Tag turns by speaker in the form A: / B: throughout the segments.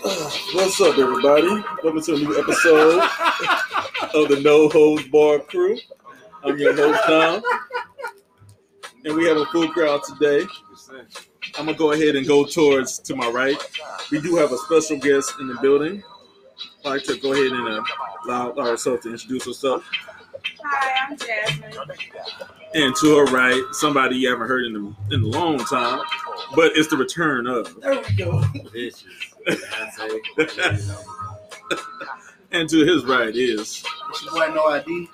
A: What's up, everybody? Welcome to a new episode of the No Holds Barred Crew. I'm your host, Tom, and we have a full crowd today. I'm gonna go ahead and go towards to my right. We do have a special guest in the building. I'd like to go ahead and uh, allow ourselves to introduce herself.
B: Hi, I'm Jasmine.
A: And to her right, somebody you haven't heard in a, in a long time, but it's the return of.
C: There we go.
D: Bitches. Beyonce, you know.
A: And to his right is.
C: She wasn't no ID.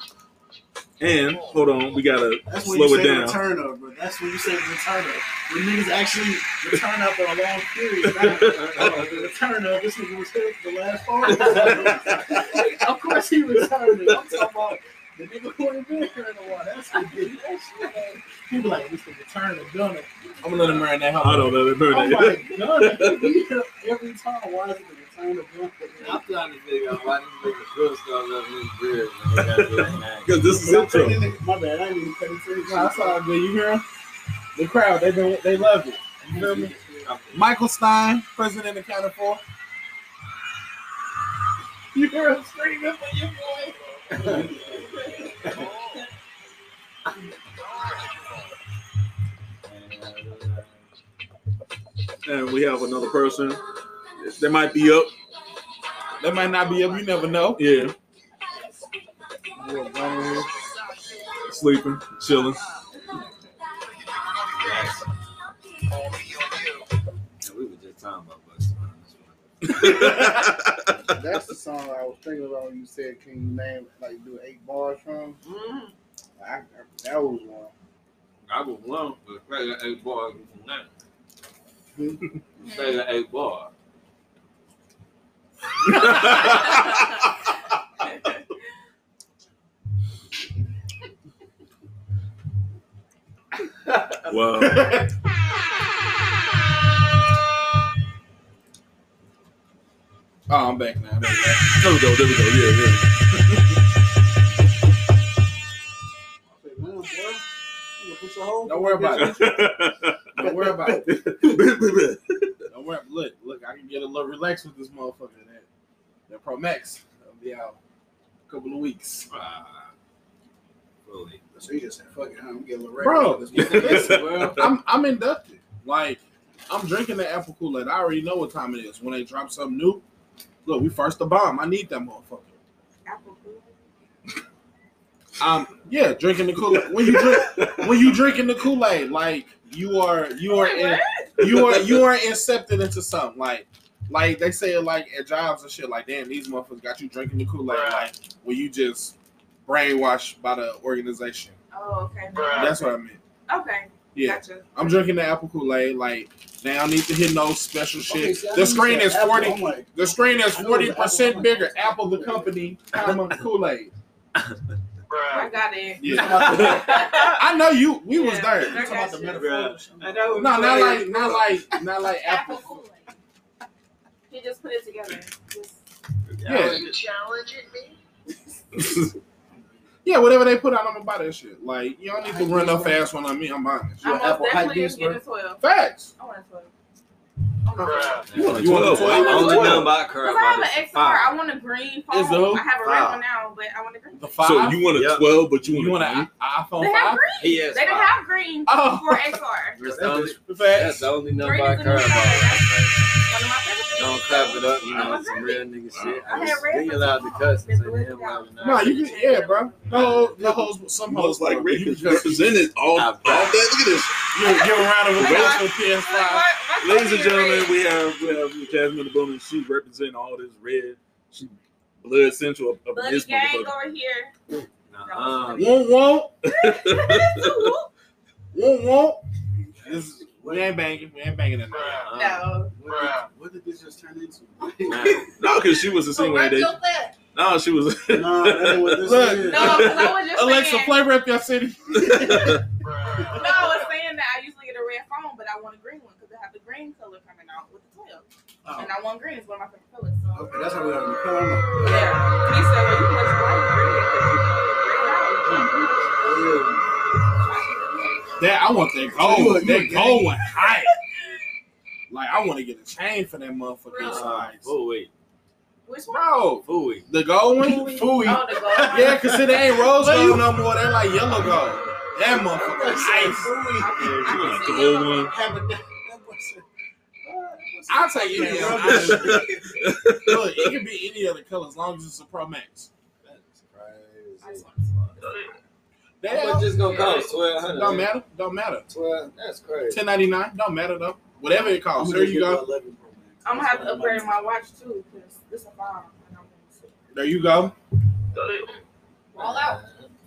A: And hold on, we gotta
C: That's when
A: slow
C: you
A: it
C: say
A: down.
C: return of, bro. That's when you say the return of. When niggas actually return after a long period. Not, the return of this nigga was here for the last four Of course he returned it. I'm talking about the nigga here in a while. That's that shit. man. People like, this the return the Gunner. I'm gonna let him marinate. Hold
A: I don't know that
C: I'm
A: birthday.
C: like, Gunner, he here every time. Why is it the return of Gunner?
D: I'm trying to figure out why these niggas still start loving his beard this.
A: Because this is intro.
C: My bad, I didn't even pay attention. No, that's all good. You hear 'em? The crowd, they been, they love it. You feel me? Michael Stein, president accounted for. You hear him screaming for your boy.
A: And we have another person. They might be up.
C: They might not be up. You never know.
A: Yeah. Sleeping, chilling.
D: Yeah, we were just talking about Busta.
E: That's the song I was thinking about when you said, "Can you name like do eight bars from?" I, I, that was one.
D: I was one, but play that eight bars from that. Play that eight bars.
A: Wow.
C: Oh, I'm back now. I'm back.
A: There we go. There we go. Yeah, yeah.
C: Don't worry about it. Don't worry about it. Don't worry. Look, look, I can get a little relaxed with this motherfucker. That, that Pro Max. I'll be out a couple of weeks.
D: Ah, fully.
E: So you just said, "Fuck it, huh? I'm getting a little
C: Bro,
E: this
C: listen, bro, I'm I'm inducted. Like I'm drinking the apple Kool Aid. I already know what time it is. When they drop something new, look, we first the bomb. I need that motherfucker.
B: Apple food.
C: Um, yeah, drinking the Kool Aid. When you drink, when you drinking the Kool Aid, like you are, you are, in, you are, you are incepted into something. Like, like they say, like at jobs and shit. Like, damn, these motherfuckers got you drinking the Kool Aid. Like, when you just brainwashed by the organization.
B: Oh, okay.
C: That's what I mean.
B: Okay.
C: Yeah.
B: Gotcha.
C: I'm drinking the apple Kool Aid. Like now, I need to hit no special shit.
E: Okay, see,
C: the screen
E: you
C: is
E: said Apple.
C: forty.
E: Like,
C: The screen is
E: I know
C: forty
E: the Apple.
C: percent bigger. Apple, the company, comma Kool Aid.
B: I got it.
C: Yeah, I know you. We was there.
E: you talking about the metaphor?
D: I know.
C: No, not like, not like, not like
B: Apple
C: Apple.
B: Kool-Aid. He just put it together. Just,
C: Yeah. Yeah, whatever they put out, I'm gonna buy that shit. Like, you don't need to run up fast one on me. I'm buying that shit.
B: I most
E: Apple hype
B: definitely am
E: beast, bro.
B: 12.
C: Facts.
B: I want a 12.
A: You want
C: You want a
A: 12? I
D: I
A: want a
D: only
A: 12.
D: know about.
B: Because I have an XR. I want a green phone.
C: Is
B: I have a red one now, but I want a green.
C: The five.
A: So you want a
D: Yep.
A: 12, but you want
C: you want an iPhone
B: They have green.
D: He has
B: They didn't have green
C: Oh.
B: for XR.
D: That's the only, that's the only number I care about.
B: Color. One of my favorite things.
D: Don't clap it up, you know, some
B: ready.
D: real nigga shit.
B: I
D: I just
B: red
D: think allowed to
B: some
D: cuss and
B: Been
D: say damn
B: out.
D: well.
C: No, you can, yeah, bro. No, no hoes, some hoes
A: like
C: bro.
A: Rick is represented all, all
D: I've-
A: Look at this.
C: give, give a round of applause for PS5.
B: my- my
A: Ladies and gentlemen, we have we have Jasmine in the building. She representing all this red. She blood central of, of
B: Bloody
A: this
B: gang over here.
D: Uh-uh.
C: Won't, won't, won't, won't. This, we ain't banging. We ain't banging in there.
D: Uh-uh.
B: No.
E: What did, what did this just turn into?
A: No, because she was insinuating.
B: Correct your thought.
A: No, she was.
E: no, that ain't what this
C: Look.
E: is.
B: No, because I was just
C: Alexa,
B: saying.
C: play Rep Your City.
B: No, I was saying that I usually get a red phone, but I want a green one because they have the green color coming out with the 12.
E: Oh,
B: And I want green. It's one of my favorite colors. So.
E: okay, that's how we got the corner.
B: Yeah. He said, well, you must like green because you green out. Mm-hmm.
C: That I want that gold. That gold one high. Like I want to get a chain for that motherfucker.
B: Really?
C: It's
F: Uh,
C: nice.
B: Which one?
C: Bro,
F: Fooey.
C: the gold one,
B: Fooey.
C: Fooey.
B: Oh, the gold.
C: Yeah, cause it ain't rose gold no more. They're like yellow gold. That motherfucker nice.
G: You want the gold one?
E: Have a- that boy said,
C: I'll take any of. Look, it can be any other color as long as it's a Pro Max.
D: That's crazy.
C: That
D: How much just gonna cost? Twelve hundred.
C: don't matter. Don't matter.
D: Twelve. That's crazy.
C: Ten ninety nine. Don't matter though. Whatever it costs. There you go.
E: the 11 Pro Max.
B: I'm gonna have to upgrade my watch too, because this is a five. and I'm gonna see.
C: There you go.
B: All out.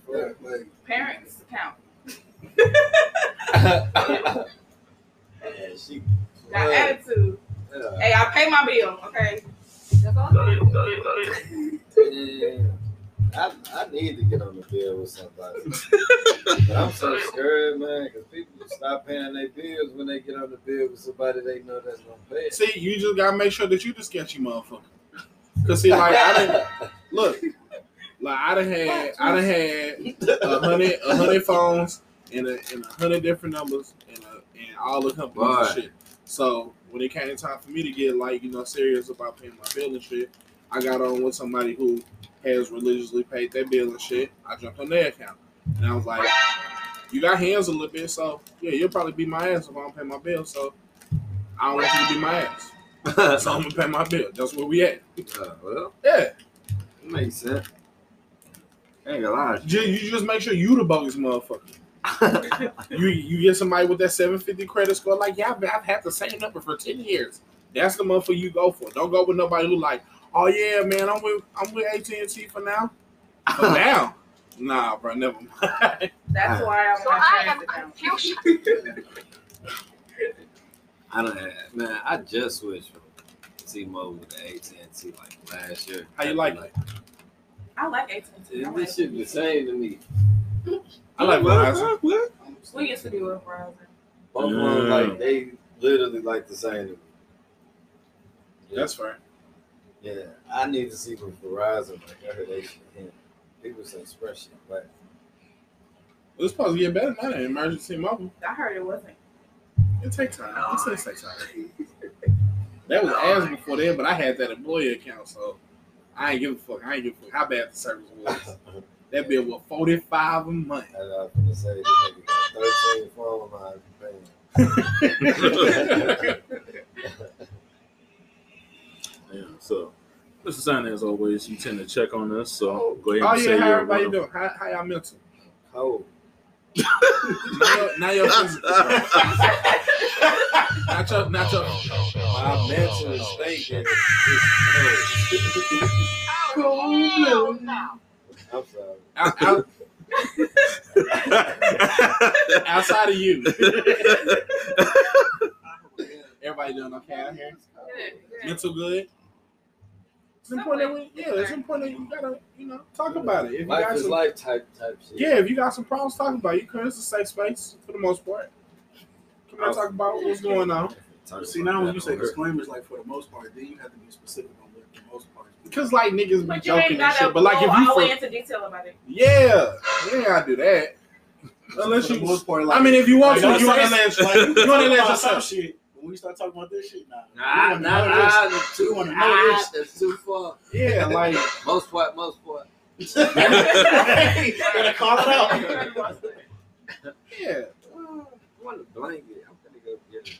E: Yeah, like,
B: Parents account.
D: yeah, she.
B: Got attitude.
D: Yeah.
B: Hey, I pay my bill, okay? That's all.
D: Damn. I, I need to get on the bill with somebody. but I'm so scared, man, because people stop paying their bills when they get on the bill with somebody they know that's gonna pay it.
C: See, you just gotta make sure that you the sketchy motherfucker. Cause see, like I didn't look, like I done had, I done had a hundred, a hundred phones and a, and a hundred different numbers and a, and all the companies
D: Right.
C: and shit. So when it came time for me to get like you know serious about paying my bill and shit, I got on with somebody who has religiously paid their bill and shit. I jumped on their account and I was like, "You got hands a little bit, so yeah, you'll probably beat my ass if I don't pay my bill. So I don't want you to beat my ass, so I'm gonna pay my bill. That's where we at.
D: Uh, well,
C: Yeah,
D: it makes sense. Ain't gonna lie.
C: Ju- you just make sure you the bogus motherfucker. you you get somebody with that 750 credit score, like yeah, I've, I've had the same number for 10 years. That's the motherfucker you go for. Don't go with nobody who like, oh yeah, man, I'm with I'm with AT and T for now. For now, nah, bro, never mind.
B: That's why I'm
H: So I am confused.
D: I don't have, man. I just switched from T-Mobile to AT&T like last year.
C: How you like it?
B: I like AT&T. I like
D: This shit the same to me.
C: I like Verizon.
G: What?
B: We used to be with Verizon.
D: Both of them like they literally like the same to me.
C: That's fair.
D: Yeah, I need to see with Verizon. Like I heard they shit hit. People say express shit, but
C: It's supposed to get better now. than Emergency mobile.
B: I heard it wasn't.
C: It takes time. It takes takes time. That was ass before then, but I had that employee account, so I ain't give a fuck. I ain't give a fuck how bad the service was. That bill was forty five a month.
D: I was gonna say this nigga got 13 phone lines paying.
G: Yeah, so Mr. Sign, as always, you tend to check on us, so oh. go ahead
C: Oh
G: and say
C: yeah, how
G: your
C: everybody doing? How, how y'all mental?
D: Cold.
C: Now your, now your physical. not your, not your.
D: My mental is thinking.
H: Oh, no.
D: I'm sorry.
C: Out, out, outside of you, everybody doing okay out here?
B: Good, good.
C: Mental good. It's important that we, yeah, it's important that you gotta, you know, talk about it. If you
D: Life
C: got
D: is
C: some,
D: life type type shit.
C: yeah, if you got some problems, talk about it. You can. It's a safe space for the most part. Come on, talk about what's going on.
E: See, now when you say
D: on
E: disclaimers, like for the most part, then you have to be specific on what the most part.
C: Because like niggas be
B: But you ain't
C: joking and shit. But like
B: go
C: if
B: all
C: you
B: the way
C: for,
B: into detail about it.
C: yeah, yeah, I gotta do that. Unless you,
E: most part, like,
C: I mean, if you want
E: like,
C: to, you want to
E: say-
C: let,
E: like,
C: you want to let
E: some
C: yourself.
E: shit. When we start talking about this shit, nah.
D: Nah, nah, nah,
E: this.
D: that's too,
E: We wanna know
D: nah,
E: this.
D: that's too far.
C: Yeah, like
D: Most part, most part.
E: Gotta call it out.
C: yeah.
D: I want a blanket. I'm gonna go get it.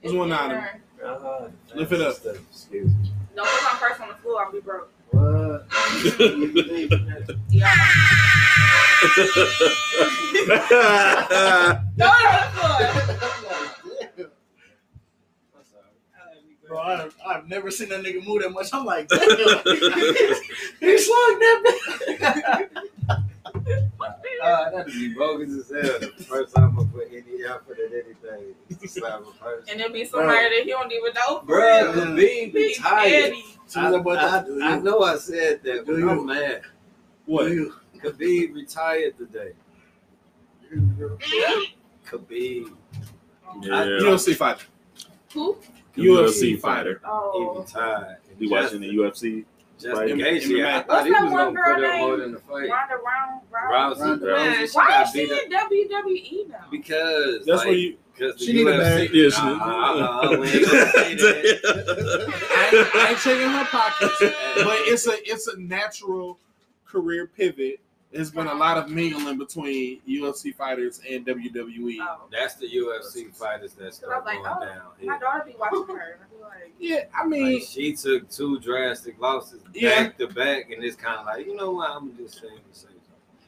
C: What's one item?
D: Uh-huh.
C: Lift it up.
D: Excuse me.
B: Don't put my purse on the floor. I'll be broke.
D: What?
B: Yeah. Throw it on the floor.
E: Bro, I, I've never seen that nigga move that much. I'm like, damn. he slung that bitch.
D: Uh, that'd be bogus as hell. The first time I put any effort at anything is to slap a person.
B: And there'll be somebody that he don't even know. for
D: Bruh,
B: real.
D: Khabib
B: Be
D: retired.
B: petty.
E: Soon as that boy
D: I,
E: talk,
D: I
E: you?
D: know I said that, but
E: Do you?
D: I'm mad.
C: What?
D: Khabib retired today. Khabib.
G: yeah,
C: UFC fighter.
B: Who?
C: UFC fighter.
D: He
B: Oh.
D: retired.
G: we watching the UFC.
D: Just in case, yeah. I thought
B: What's
D: he
B: that
D: was
B: one
D: gonna put
B: girl
D: up more
B: named
D: than the fight.
B: Ronda Round Rousey.
D: Rousey,
I: Rousey.
B: Why is she in WWE now?
D: because
C: That's
D: like,
C: where you.
E: She need a
D: UFC,
E: bag.
A: Yeah, she
D: Nah,
A: need-
D: we ain't gonna say that.
C: I ain't, I ain't checking her pockets, but it's a it's a natural career pivot. There's been a lot of mingling between UFC fighters and WWE.
B: Oh.
D: That's the UFC fighters that
B: I
D: start
B: like,
D: going
B: oh,
D: down.
B: My
D: here.
B: daughter be watching her. I be like,
C: Yeah, I mean,
D: Like, she took two drastic losses
C: Yeah.
D: back to back, and it's kind of like, you know what? I'm just saying the same.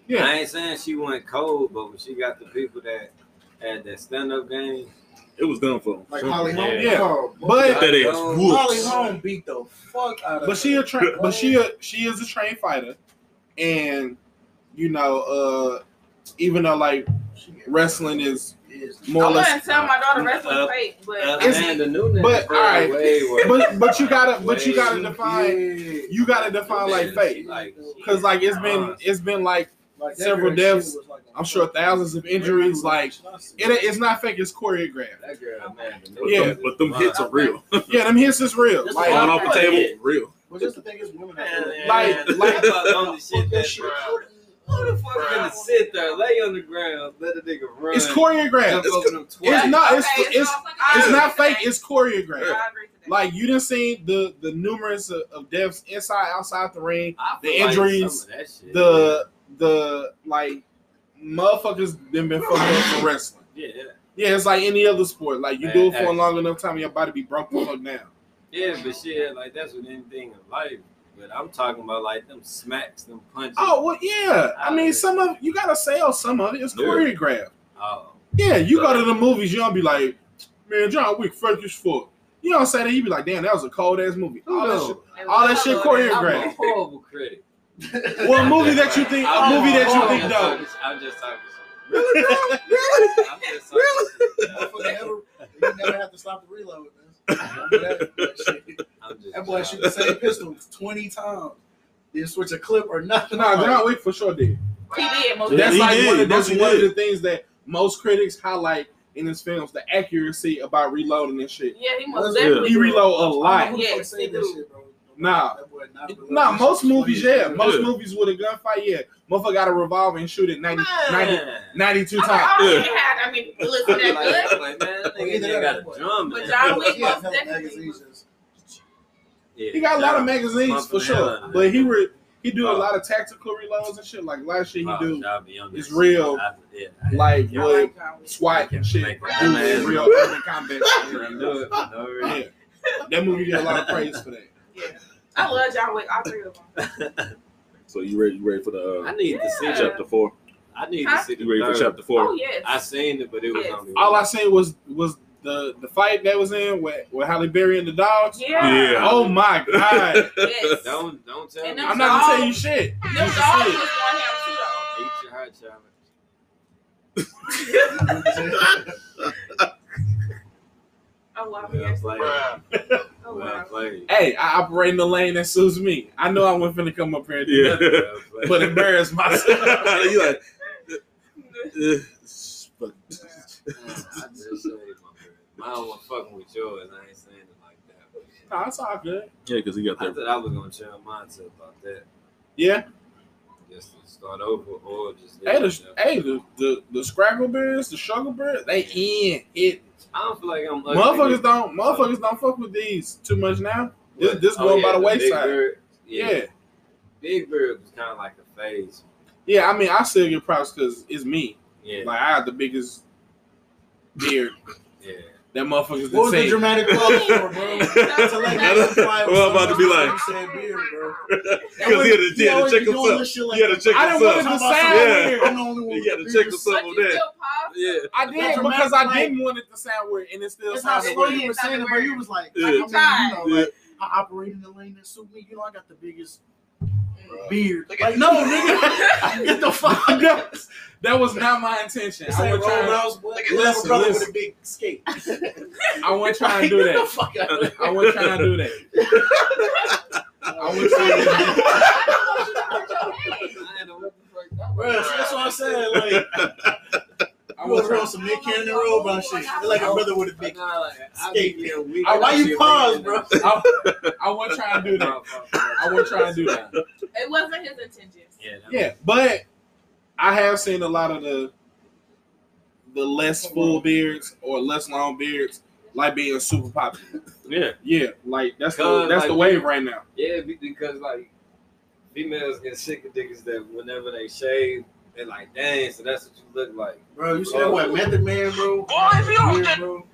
C: yeah,
D: I ain't saying she went cold, but when she got the people that had that stand up game,
A: It was done for him.
E: Like Holly Holm.
C: Yeah.
E: Oh,
C: But-
A: That ass
D: Holly.
E: Holly Holm beat the fuck out of
C: but she
E: her.
C: a tra- but she a, she is a trained fighter, and you know, uh, even though like wrestling is
E: Is-
C: more
B: I
C: or less
B: wouldn't tell my daughter wrestling
D: Uh,
B: fake, but
D: uh,
C: It's-
D: Amanda Nunes,
C: but,
D: bro,
C: alright,
D: way worse.
C: but but you gotta but you gotta
D: too
C: define you gotta define like fake. because like it's been it's been like
E: Like,
C: several deaths,
E: she was like a
C: I'm sure thousands of injuries like it, it's not fake it's choreographed.
D: That girl, Amanda Nunes
C: Yeah,
D: is
A: But them hits are real.
C: yeah them hits is real.
E: Just
C: like
A: Falling off the table, real.
E: But just the thing is, women
D: Man,
E: are
C: Like-
D: man,
C: like-
D: talk about on the shit
E: Fuck
D: that
E: that shit.
D: bro. Who the fuck gonna sit there, lay on the ground, let a nigga run?
C: it's choreographed. It's,
D: over
C: it's not it's
B: Okay,
C: it's
B: so
C: it's not fake it's choreographed.
B: I
C: like you didn't see the the numerous of, of deaths inside outside the ring the
D: feel like
C: injuries,
D: some of that shit,
C: the the like motherfuckers been been fucked up for wrestling.
D: Yeah,
C: yeah. It's like any other sport. Like you do it for a long enough time your body be broke the fuck down
D: yeah, but shit, like that's with anything in life. But I'm talking about like them smacks, them punches.
C: Oh well, yeah. I mean, some of you gotta sell some of it. It's choreographed.
D: Oh,
C: Yeah, you go to the movies, you don't be like, man, John Wick, fake as fuck. You don't say that. You be like, damn, that was a cold ass movie. All that shit. All that shit choreographed.
D: I'm a horrible critic.
C: Well, a movie that you think, a
D: I'm
C: movie that you think
D: just
C: dope.
D: talking- I'm just talking. shit.
C: Really, bro? Really?
D: I'm just talking.
E: Motherfucker you never have to stop the reload. Man. That, that shit.
D: I'm just
E: That boy shoot the same pistol twenty times. Didn't switch a clip or nothing.
C: Nah, John Wick for sure did.
B: He did most
C: That's
A: he
C: like
A: did.
C: one of, that's
A: Most he
C: one of the things that most critics highlight in his films: the accuracy about reloading and shit.
B: Yeah, he most
E: Yeah.
B: definitely
C: He reload a
E: I
C: lot.
E: who
B: Yes,
E: fuck
B: he do.
E: shit, bro.
C: Nah.
E: That boy not reloading.
C: Nah, most movies, yeah. Most
A: Yeah.
C: movies with a gunfight, yeah. Motherfucker got a revolver and shoot it 90, 90
D: Man.
C: 92
B: I mean,
C: times.
B: all
A: Yeah.
B: had, I mean, listen,
D: I'm
B: that
D: like,
B: good.
D: Like, man, that nigga
E: either
D: got a drum.
B: But. John Wick most definitely
E: magazines.
D: Yeah,
C: He got a lot of magazines for sure,
D: out of
C: but he re, he do a
D: Oh.
C: lot of tactical reloads and shit. Like last shit he
D: Oh,
C: do, it's
D: is-
C: real,
D: I- yeah, I-
C: like
B: I
C: with
B: like John Wick.
C: SWAT and shit, do
D: it- man.
C: real urban combat.
D: I
C: shit.
D: knew it, I know it.
C: Yeah, that movie get a lot of praise for that.
B: Yeah. I love John Wick, all three of them.
A: So you ready? You ready for the
D: I
A: uh,
D: need to see
A: chapter four?
D: I need
B: Huh?
D: to see
A: You ready for chapter four?
B: Oh, yes.
D: I seen it, but it was
B: Yes.
D: on
C: All I seen was was the the fight that was in with, with Halle Berry and the dogs.
B: yeah.
A: Yeah.
C: Oh my god!
B: Yes.
D: Don't don't tell me.
C: I'm not gonna tell you shit.
B: Them dogs was
C: it.
B: on him too, though.
D: Eat your heart challenge.
B: Oh, wow.
D: Well
B: Yes.
D: played.
B: Oh, wow.
C: Hey, I operate in the lane that suits me. I know I wasn't finna come up here and do
A: Yeah.
C: nothing but embarrass myself.
A: you like, but-
D: I just say, my man. Mine was fucking with yours. I ain't saying it like that. But
C: Nah, it's all good.
A: yeah, because he got
D: I
A: that.
D: thought I was gonna change my mindset about that.
C: Yeah.
D: Just to start over or just.
C: Hey, the
D: it
C: hey the the, the Scraggle Bears, the Sugar Bears, they in it.
D: I don't feel like I'm. ugly.
C: Motherfuckers don't motherfuckers don't fuck with these too much now. This this
D: Oh,
C: going by
D: yeah,
C: the
D: Big
C: wayside.
D: Bird.
C: Yeah.
D: Yeah. Big Bird was kind of like a phase.
C: Yeah, I mean I still get props because it's me.
D: Yeah.
C: Like I have the biggest beard.
D: yeah.
C: That motherfuckers
E: What was the
C: say.
E: dramatic pause for, bro? To let
A: That's-
E: that fly
A: well, I'm about to be like-
E: You said beard, bro.
A: Because he had to, he had to
E: always
A: check
E: be doing
A: himself.
E: shit like
A: He had to check
C: I didn't want it
A: himself.
C: to sound
A: Yeah.
C: weird.
E: I'm the only one.
A: He had to
E: with
A: check
E: beard.
A: himself on that. Yeah.
C: I did
E: That's
C: because I
E: dramatic,
C: didn't want it to sound weird and it still
E: It's not
C: sounded
E: the
C: weird.
E: you were saying it, but you was like,
A: Yeah.
E: I mean, you know, like I operate in the lane that suit me. You know, I got the biggest beard. Like, no, nigga, get the fuck out.
C: that, was, that was not my intention.
E: This
C: I
E: ain't
C: wasn't
E: Roll
C: trying,
E: Rouse, boy. A
C: Listen,
E: brother
C: listen.
E: with a big skate.
C: I wasn't trying to do
E: Get the
C: that.
E: fuck out.
C: I wasn't trying to do that. I wasn't trying to do that.
D: I ain't know what the fuck that
E: Bro, that's what I'm saying. Like,
C: I
E: you
C: wasn't
E: on some Nick Cannon and Robot shit. They're like a brother with a big.
D: Nah, like, I
E: skate.
D: be getting weak.
E: Why you
D: Shit,
E: pause, bro?
C: I, I wasn't trying to do that. I wasn't trying to do that.
B: It wasn't his intentions.
D: Yeah,
C: Yeah, but I have seen a lot of the the less full beards or less long beards like being super popular.
F: Yeah.
C: Yeah, like that's the
D: Cause,
C: that's the wave right now.
D: Yeah, because like females get sick of niggas that whenever they shave, they're like, dang, so that's what you look like.
E: Bro, you see that boy Method Man, bro?
H: Boy, if you don't
E: bro.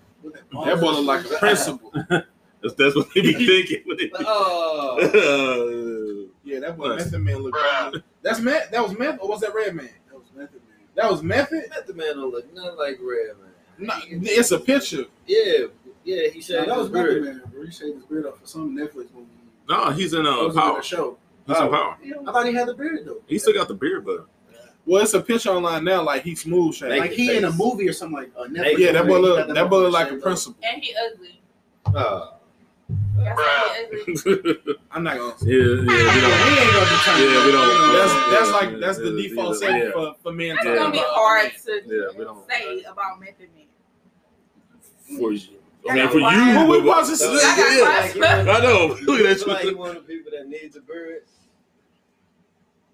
C: That boy look like a principal.
G: That's, that's what they be thinking. when they-
D: Like, oh,
C: Yeah, that boy Method Man look.
H: Bruh.
C: That's Meth. That was Meth, or was that Redman?
E: That was Method Man.
C: That was Method.
D: Method man don't look nothing like Redman.
C: No, it's a picture.
D: Yeah, yeah, he
E: Nah,
D: shaved
E: that was
D: his
E: Method
D: beard.
E: Man, bro. He shaved his beard off for some Netflix movie.
G: no, he's in
E: That
G: uh, power.
E: show.
G: He's in power.
E: I thought he had the beard though.
G: He still got the beard, but
C: Well, it's a picture online now, like he's smooth shaved.
D: Naked
E: Like he in a movie or something like uh, Netflix.
C: yeah, that boy look that boy look like a
E: shaved
C: principal.
B: And he ugly. That's why he ugly.
C: I'm not gonna.
G: yeah, yeah, we
C: We
G: don't.
C: ain't gonna determine.
G: Yeah, we don't-
C: That's
G: yeah,
C: that's
G: yeah,
C: like that's the
G: yeah,
C: default
G: yeah,
C: setting
G: yeah.
C: for for men.
B: That's
C: to-
B: gonna be hard to
G: Yeah, we don't.
B: say about Method Man.
G: For you. I mean, for you.
C: Who we
G: but-
C: supposed to
D: So-
C: say?
B: I got
G: Yeah.
D: like, you want-
G: I know. Look at
D: you feel like you one of the people that needs a bird.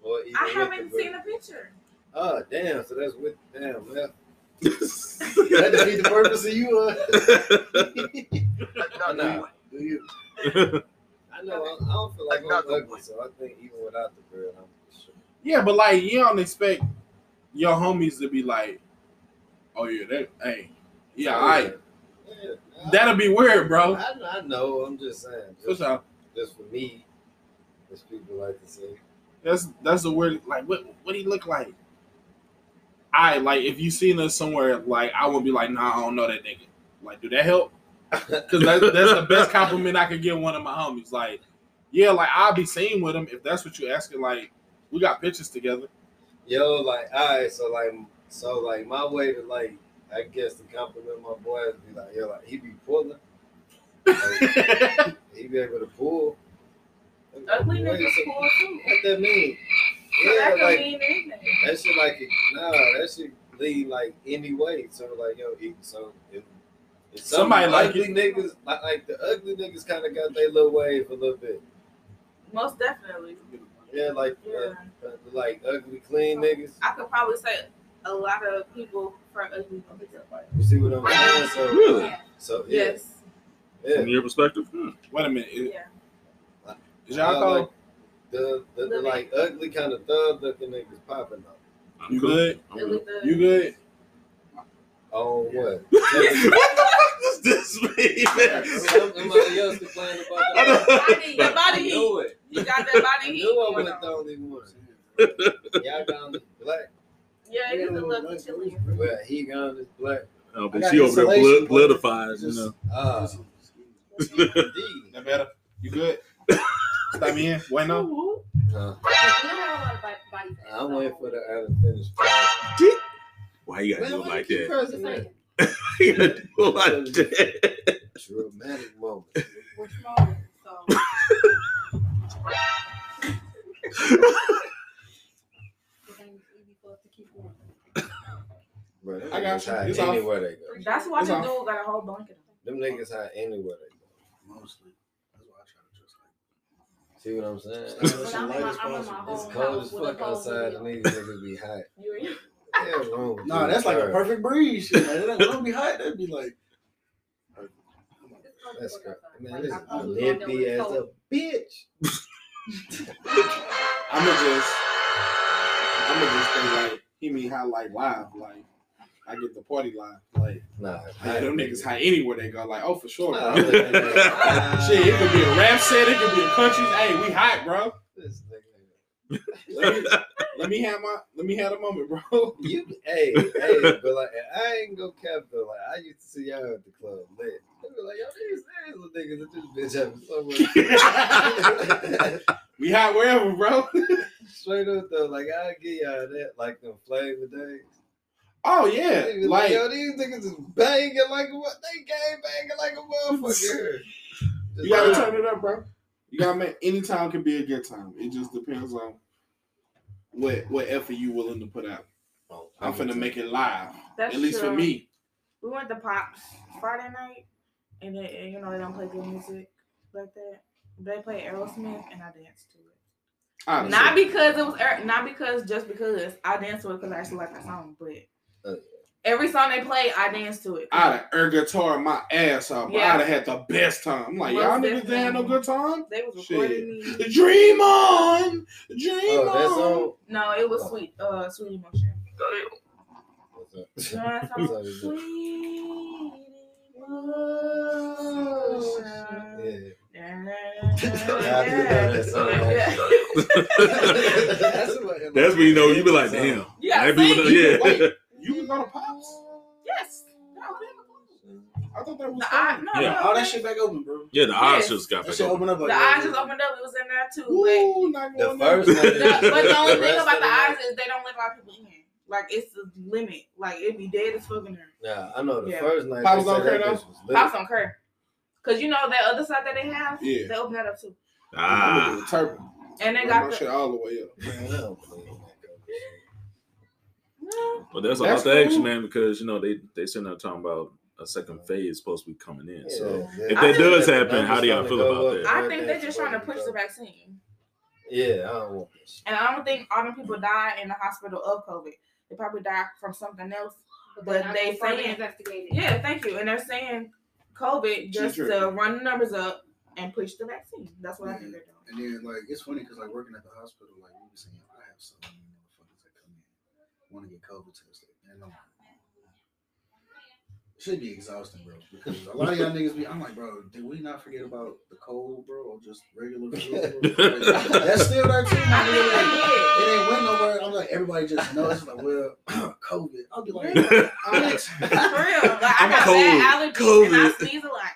D: Or
B: I haven't seen a picture.
D: Oh, damn, so that's with, damn, man. That
G: shit.
D: defeat the purpose of you, uh. nah,
E: Do you?
D: I know, I, I don't feel like I'm ugly, so I think even without the beard, I'm sure.
C: Yeah, but like you don't expect your homies to be like, oh yeah, that hey, yeah, all right.
D: Yeah,
C: That'll be weird, bro.
D: I, I know, I'm just saying.
C: For
D: Just,
C: sure.
D: just for me, as people like to say.
C: That's that's a weird. Like, what what he look like? I like if you seen us somewhere, like I would be like, nah, I don't know that nigga. Like, do that help? Because that, that's the best compliment I could give one of my homies. Like, yeah, like I'll be seen with him if that's what you're asking. Like, we got pictures together.
D: Yo, like, all right, so like, so like, my way to like, I guess to compliment my boy is be like, yo, like, he be pulling, like, he be able to pull.
B: Ugly
D: What
B: niggas
D: is it-
B: cool too.
D: What that mean?
B: That
D: Yeah,
B: could
D: like
B: mean anything.
D: that shit, like, nah, that shit lead like any way. So like, yo, he, so if, if
C: Somebody like
D: ugly niggas, like, like the ugly niggas, kind of got their little wave a little bit.
B: Most definitely.
D: Yeah, like,
B: Yeah.
D: uh, uh, like ugly clean niggas.
B: I could probably say a lot of people from ugly niggas.
D: You see what I'm saying? So,
G: Really?
B: Yeah.
D: so yeah,
B: Yes.
D: yeah.
G: From your perspective, hmm.
C: Wait a minute, is,
B: Yeah.
C: is y'all
D: Uh,
C: call
D: like, the, the, the like ugly kind of thug looking niggas popping up.
G: I'm
C: you
G: cool.
C: good?
G: I'm good.
C: You good?
D: On what?
G: what the fuck is this, man?
D: Somebody else complaining about
G: I
D: that.
G: know.
B: Body, the
D: I knew
B: heat.
D: it.
B: You got that body heat.
D: knew I
B: going
D: wasn't the
B: on.
D: only one. Y'all gone is black.
B: Yeah, it is a little chilly.
D: Well, he gone is black.
G: Oh, but she over there
E: insulation,
G: blood,
E: but
G: bloodified, you know.
D: Ah,
E: Just-
D: indeed.
C: That better? You good? Stop me in. Wait.
D: Uh, I'm waiting for the unfinished.
G: Why you gotta do it like that? you gotta do it like that.
D: Dramatic moment.
J: Which moment? So the easy for us to keep going.
D: Bro, them
C: I got
D: niggas
C: you.
D: high
C: It's off.
D: anywhere they go.
B: That's why
C: It's
B: this dude got a whole blanket.
D: Them niggas high anywhere they go.
E: Mostly. That's why I try to dress like.
D: See what I'm saying?
E: Stylish
J: When
E: and
J: I'm my- I'm my
E: possible.
D: It's
J: home
D: cold as fuck outside and
J: video.
D: these niggas be hot.
B: You
D: Hell wrong with
E: Nah, that's like a perfect breeze. Shit. Like, that don't be hot. That'd be like.
D: That's
J: It's
D: good. Man,
J: Like,
D: this is
J: only go there when
D: lippy as a bitch.
C: I'ma just I'ma just think like he mean how like live, like I get the party line. Like
D: Nah,
C: yeah, them niggas high anywhere they go. Like, oh for sure. Bro.
D: I'm looking at-
C: Shit, it could be a rap set, it could be a country. Hey, we hot, bro. Let me, let me have my let me have a moment, bro.
D: You, hey, hey, but like, I ain't go cap though. Like, I used to see y'all at the club lit. They be like, yo, these, these little niggas at this bitch having so.
C: We hot wherever, bro.
D: Straight up though, like, I get y'all that, like them flavor days.
C: Oh yeah,
D: They like,
C: like
D: yo, these niggas is banging like a what? They game banging like a motherfucker. here. Just
C: you gotta
D: like-
C: turn it up, bro. You gotta make any time can be a good time. It just depends on what what effort you willing to put out.
D: Oh,
C: I'm finna make it live.
B: That's
C: At least for me.
B: We went to Pops Friday night, and they, you know they don't play good music like that. They play Aerosmith, and I danced to it.
C: Honestly.
B: Not because it was, not because just because I danced to it because I actually like that song, but
D: Uh.
B: every song they play, I dance to it.
C: I'd have air guitar my ass off,
B: Yeah.
C: I'd have had the best time. I'm like,
B: Most
C: y'all niggas didn't have no good time?
B: They was
C: Shit.
B: me.
C: Dream on! Dream
D: Oh,
C: on!
D: song.
B: No, it was sweet, uh, sweet emotion.
D: What's up?
B: You know that song?
D: up, is it?
B: Sweet emotion.
D: Yeah.
G: That's when you know you be like, damn.
B: Yeah,
G: That people know- yeah.
C: Wait, you go to Pops?
B: Yes.
C: I thought that was
B: The eye, no,
G: Yeah.
B: no,
E: All that shit back open, bro.
G: Yeah, the eyes
B: Yes.
G: just got
E: That
G: back open.
E: open up like
B: The eyes just opened up. It was in there too. But
C: Ooh, not
D: The first one.
B: the, but the only thing about the eyes is they don't let a lot of people in. Like it's the limit. Like it'd be dead as fucking there.
D: Yeah, I know the
B: Yeah.
D: first night.
C: Pops
D: they said
C: don't
D: that
C: care
D: bitch was lit.
B: Pops don't care. Cause you know that other side that they have,
C: Yeah.
B: they open that up too.
G: Ah,
C: turban.
B: And they got the
C: shit all the way up.
D: Man, I don't believe in that kind of shit.
B: No,
G: but that's a
C: That's
G: lot to action, man, because you know they they sitting there talking about a second phase supposed to be coming in. So
D: Yeah,
G: if that does
D: The
G: happen, how do y'all feel about that?
B: I think they're just trying to push the vaccine.
D: Yeah, I don't want this.
B: And I don't think all them people die in the hospital of COVID. They probably die from something else. But
J: not
B: they
J: further
B: saying-
J: investigated.
B: Yeah, thank you. And they're saying COVID just
C: True.
B: to run the numbers up and push the vaccine. That's what I think they're doing.
E: And then like it's funny because like working at the hospital, like we were saying, I have so many motherfuckers that come in want to get COVID tested, and I'm it should be exhausting, bro. Because a lot of y'all niggas be, I'm like, bro, did we not forget about the cold, bro, or just regular flu? bro? Like, That's still there too.
B: I
E: man. Like, it ain't went nowhere. I'm like, everybody just knows. It's like, well, COVID. I'll be like,
B: did.
E: bitch.
B: For real. Like I
G: I'm
B: got
G: cold.
B: bad allergies and I sneeze a lot.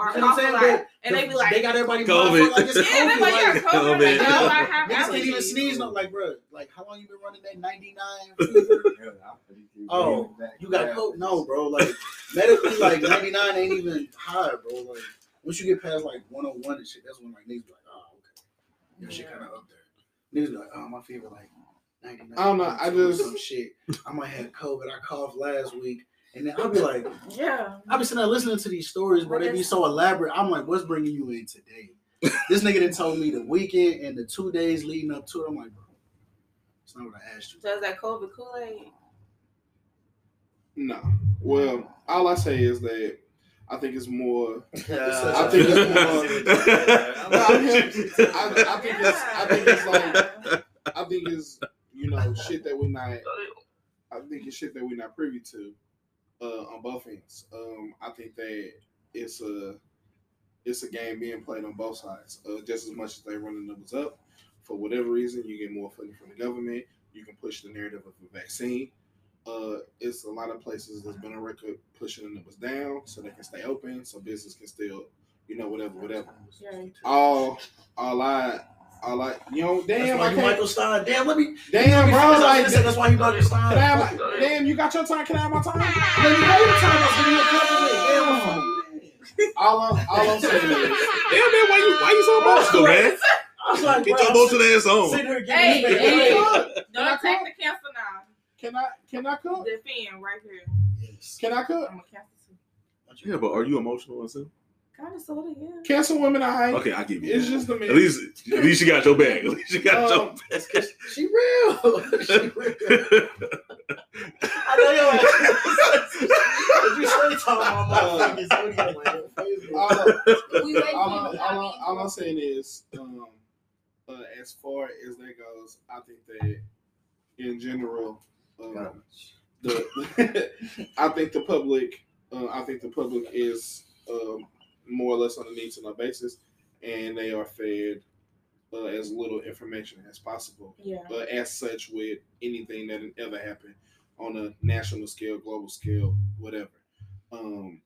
B: Or
E: You know what
B: cough
E: I'm
B: a
E: saying?
B: lot.
E: But
B: And they be like,
E: they got everybody
G: COVID.
E: like it's
B: yeah, they
E: COVID.
B: like,
E: like,
B: yeah, COVID. I'm like, no, I have
E: Niggas can't even sneeze. No, like, bro, like, how long you been running that 99? Oh, you got COVID? No, bro. Like, medically, like, 99 ain't even high, bro. Like, once you get past, like, 101 and shit, that's when, like, niggas be like, oh, okay. Your shit kind of up there. Niggas be like, oh, my fever, like, 99.
C: I don't know, I
E: 92,
C: just-
E: Some shit. I might have COVID. I coughed last week. And then I'll be like,
B: Yeah.
E: I'll be sitting there listening to these stories, bro. They be so elaborate. I'm like, what's bringing you in today? this nigga done told me the weekend and the two days leading up to it. I'm like, bro, it's not what I asked you.
B: So is that COVID Kool-Aid?
C: No. Well, all I say is that I think it's more.
D: I
C: I think it's more. No, I'm. I, I think it's. I think it's like. I think it's you know shit that we're not. I think it's shit that we're not privy to uh, on both ends. Um, I think that it's a it's a game being played on both sides. Uh, just as much as they run the numbers up, for whatever reason, you get more funding from the government. You can push the narrative of a vaccine. Uh, it's a lot of places that's been a record pushing the numbers down so they can stay open, so business can still, you know, whatever, whatever.
B: Yeah.
C: All, all I, all I, you know,
E: That's
C: damn,
E: why
C: I
E: you
C: can't,
E: Michael Stein. Damn, let me.
C: damn, bro, like,
E: that's why you Michael Stein.
C: damn, damn, you got your time, can I have my time?
E: Let me know the time. I was giving you a compliment. Damn.
C: All I'm, all I'm saying is,
G: Damn, man, why you why you so emotional, man?
E: I was like,
G: Get
E: bro,
G: your emotional ass on.
E: Sitting here
B: Hey,
E: giving
B: hey. Don't take the cancer now.
C: can I, can I cook?
B: Defend right here.
E: Yes.
C: Can I cook?
B: I'm a cancer too.
G: Yeah, but are you emotional and stuff?
B: Kind of, sort of, yeah.
C: Cancer women are high.
G: Okay, I give you.
C: It's
G: that.
C: just the
G: At
C: man.
G: least, at least you got your bag. At least you got
C: Um,
G: your.
E: She real. she real. I know your ass. If you straight talking about motherfuckers, what do you like? Facebook.
C: all,
J: We waiting
C: all,
J: for
C: I'm-
J: you.
C: all I'm saying is, um, uh, as far as that goes, I think that in general, um, the I think the public, uh, I think the public is um, more or less on a needs to know basis, and they are fed uh, as little information as possible.
B: Yeah.
C: But as such, with anything that ever happened on a national scale, global scale, whatever, um,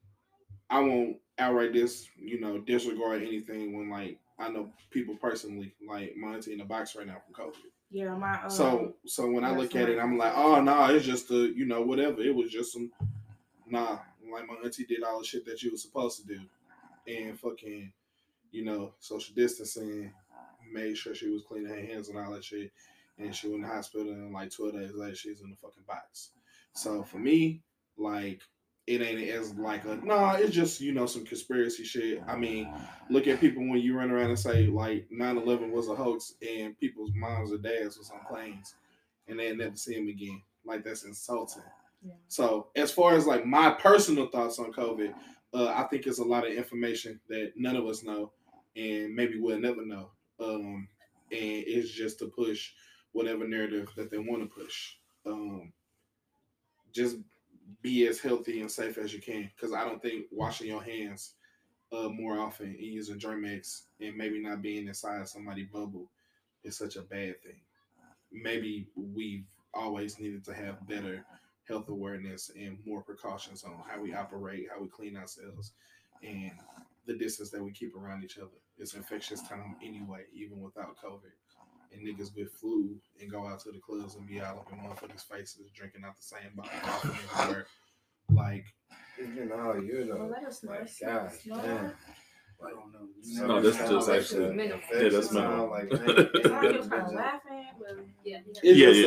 C: I won't outright this, you know, disregard anything when like I know people personally, like my auntie in the box right now from COVID.
B: Yeah, my. Uh,
C: So so when I look at it, I'm like, oh no, nah, it's just a you know whatever. It was just some nah. Like my auntie did all the shit that you was supposed to do, and fucking you know social distancing, made sure she was cleaning her hands and all that shit, and she went to the hospital, and like twelve days later, she's in the fucking box. So for me, like it ain't as like a no, it's just you know some conspiracy shit. I mean, look at people when you run around and say like 9-11 was a hoax and people's moms or dads was on planes and they never see them again. Like that's insulting.
B: Yeah.
C: So as far as like my personal thoughts on COVID, uh, I think it's a lot of information that none of us know and maybe we'll never know. Um, and it's just to push whatever narrative that they want to push. Um, just be as healthy and safe as you can because I don't think washing your hands uh, more often and using Germ-X and maybe not being inside somebody's bubble is such a bad thing. Maybe we've always needed to have better health awareness and more precautions on how we operate, how we clean ourselves, and the distance that we keep around each other. It's infectious time anyway, even without COVID. And niggas with flu and go out to the clubs and be all up in motherfuckers' faces drinking out the same bottle. everywhere. Like,
D: It's been all year
B: Well,
D: though.
B: let us know.
D: Like,
B: Smell-
D: God damn.
B: it.
E: I don't know.
D: So
A: No,
D: it
A: this
D: sound
A: just
D: like
A: actually-
D: the
J: Minimal.
A: Yeah, that's
D: sound
A: minimal.
D: Like,
B: It sounded like he was kind of
D: man,
B: laughing, but
J: Yeah.
C: it's
A: Yeah,
C: just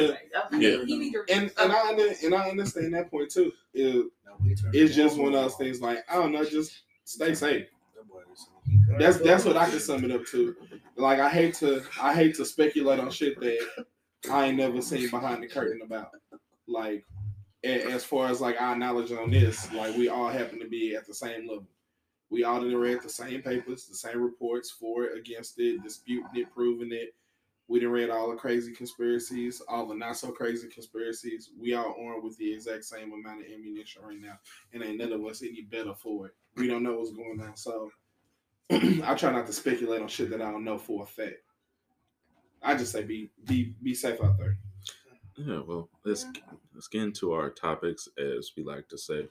A: yeah.
J: He,
A: Yeah.
J: he
C: and and I under, and I understand that point too. It,
E: No, we turned
C: it's just one of those things. Like I don't know, just stay safe.
E: That boy is- he cut
C: That's that's what I can sum it up to. Like I hate to I hate to speculate on shit that I ain't never seen behind the curtain about. Like a- as far as like our knowledge on this, like we all happen to be at the same level. We all didn't read the same papers, the same reports for it, against it, disputing it, proving it. We didn't read all the crazy conspiracies, all the not so crazy conspiracies. We all armed with the exact same amount of ammunition right now, and ain't none of us any better for it. We don't know what's going on, so I try not to speculate on shit that I don't know for a fact. I just say be be be safe out there.
A: Yeah, well, let's let's get into our topics as we like to say.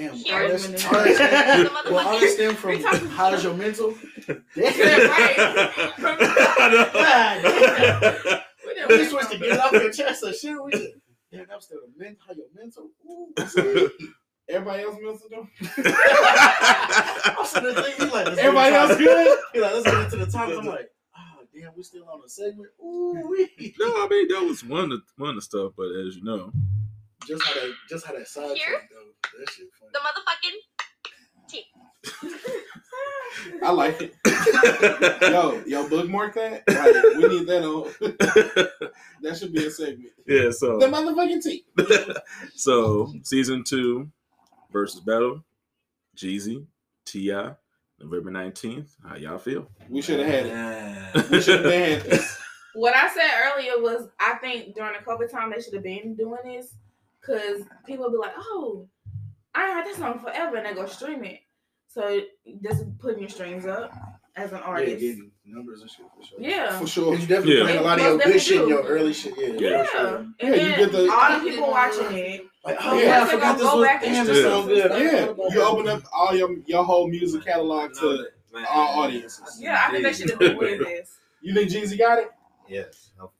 E: Damn.
B: Here.
E: All this,
B: The
E: all this,
B: motherfucker-
E: well, all this stem from
B: We talking-
E: how's your mental?
B: right.
E: We supposed to get it off your chest or shit. We just, yeah, that was still a mental. how your mental. Ooh.
C: Everybody else mental though?
E: I'm sitting there thinking, like,
C: Everybody else
E: the-
C: good?
E: He like, let's get into the topic. I'm like, oh, damn, we still on a segment. Ooh, wee.
A: No, I mean that was one of one of the stuff, but as you know,
E: Just how that, just how that side
H: Here?
E: track though. That shit funny.
H: The motherfucking
C: I like it. yo, yo, bookmark that. Like, we need that on. that should be a segment.
A: yeah. So
C: The motherfucking tea.
A: so season two Verzuz battle, Jeezy, T.I., November nineteenth. How y'all feel?
C: We should have had it. We should have had this.
B: What I said earlier was I think during the COVID time they should have been doing this because people would be like, oh, I ain't heard that song forever, and they go stream it. So just putting your streams up as an artist.
E: Yeah, getting numbers and shit for sure.
B: Yeah.
C: For sure.
E: You definitely
A: Yeah.
E: playing a lot of your good shit in your early shit. Yeah.
B: Yeah.
E: for sure.
B: And
C: Yeah, you get the-
B: all the people watching it.
E: Like,
B: Oh,
E: oh
B: yeah,
E: yeah, I
B: so
E: forgot this was
B: back and
E: damn,
B: stream
E: this so good. I
C: Yeah,
E: oh,
C: you open up all your your whole music catalog to
D: Man,
C: all audiences.
B: Yeah, I think they should have been doing this.
C: You think Jeezy got it?
D: Yes. I'm, I'm,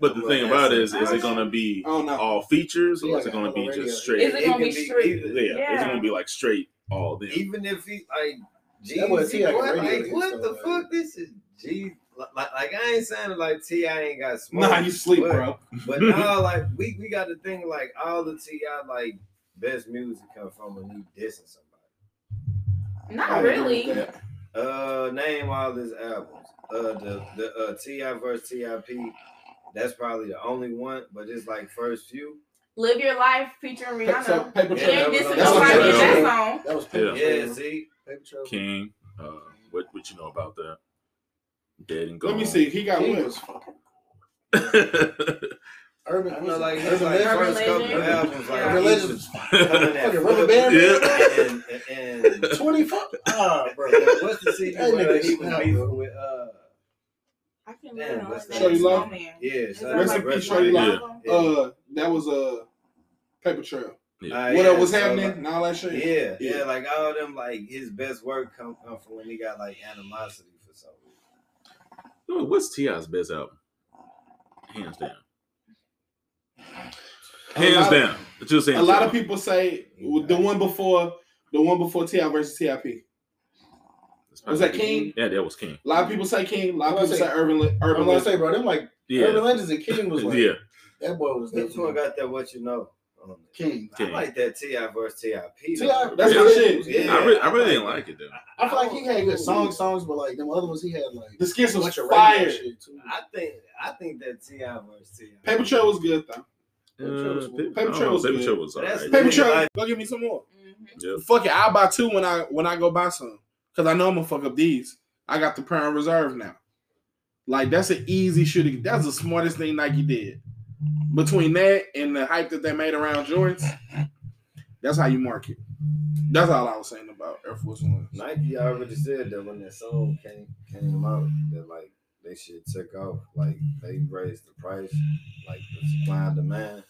A: But the thing about it
D: ask
A: is, is it gonna be
C: I don't know.
A: all features or is it gonna be
E: on the radio.
A: just straight?
B: Is it gonna be straight?
A: yeah,
B: Yeah.
A: it's gonna be like straight all them.
D: Even if he like
E: That boy
D: Jeezy,
E: T.I.
D: boy,
E: can radio
D: like what the fuck? This is G. Like, like I ain't saying like T.I. ain't got smoke.
C: Nah, you sleep,
D: but,
C: bro.
D: But no, like we we got to think like all the T.I. like best music come from when he dissing somebody.
B: Not really.
D: Uh, name all his albums. Uh, the the uh T.I. versus Tip. That's probably the only one, but it's like first few.
B: Live Your Life featuring
C: So
B: Rihanna.
C: paper
D: Yeah,
C: trail.
B: ain't
D: that
B: dissing
D: was-
C: that's
B: nobody
C: what
B: in
C: I'm
B: that song.
E: That was
A: Yeah.
E: paper
D: Yeah,
E: trail.
D: see,
E: Paper trail.
A: King, uh, what what you know about that? Dead and gone.
C: Let me see. He got
E: He
C: what?
E: was
D: I
E: urban.
D: know
E: was
D: like his like
E: Legend?
D: first couple
B: Legend?
D: albums, like
B: Yeah.
E: Urban
D: he
E: Legend.
D: was coming at
E: Fucking rubber band.
A: Yeah.
D: and, and, and
E: Twenty fuck. Ah, bro.
D: what's the CD where he was
E: snap,
D: beefing with uh
B: I can't
D: Damn,
B: remember.
D: what's
C: that? Shawty Lo?
B: Snowman.
D: yeah,
B: Is
C: Rest in peace,
B: one
C: Shorty
B: of the
A: Love.
B: album?
D: Yeah.
C: Uh, that was a uh, paper trail.
D: Uh,
C: what
D: yeah,
C: was
D: so,
C: happening
D: like,
C: and all that shit.
D: Yeah,
C: Yeah.
D: yeah, like all them, like his best work come, come from when he got like animosity for some reason.
A: Oh, What's T.I.'s best album? Hands down. Hands
C: lot of-
A: down. Just saying.
C: A lot of people say the one before the one before T.I. versus Tip. Was that King?
A: Yeah, that was King.
C: A lot of people say King. A lot of people
K: gonna
C: say Urban. Le-
K: I'm
C: Urban
K: gonna say, bro, them like
A: Yeah,
K: Urban Legends and King was like
A: yeah.
K: that boy was
D: Which one
K: definitely
D: got that? What you know? Um,
K: King.
D: I like that T.I. versus Tip.
K: T.I.
C: That's
A: Yeah.
C: my shit.
D: Yeah.
A: I, really, I really didn't like it though.
K: I feel like he had good songs, songs, but like them other ones, he had like
C: The skits
K: a
C: was
K: bunch of radio
C: fire.
K: shit too.
D: I think I think that T.I. versus Tip.
C: Paper Trail was good though.
A: Uh,
K: Paper
A: Paper
C: Trail was
A: Paper
C: good.
A: Trail was
D: But that's-
A: alright.
C: Paper
D: Nigga
C: Trail.
D: like-
C: Go give me some more.
B: Mhm.
A: Yep.
C: Fuck it, I'll buy two when I when I go buy some. Cause I know I'm gonna fuck up these. I got the Prime Reserve now. Like that's an easy shooting. That's the smartest thing Nike did. Between that and the hype that they made around Jordans, that's how you market. That's all I was saying about Air Force One.
D: Nike I already said that when that song came came out, that like they should took off. Like they raised the price, like the supply and demand.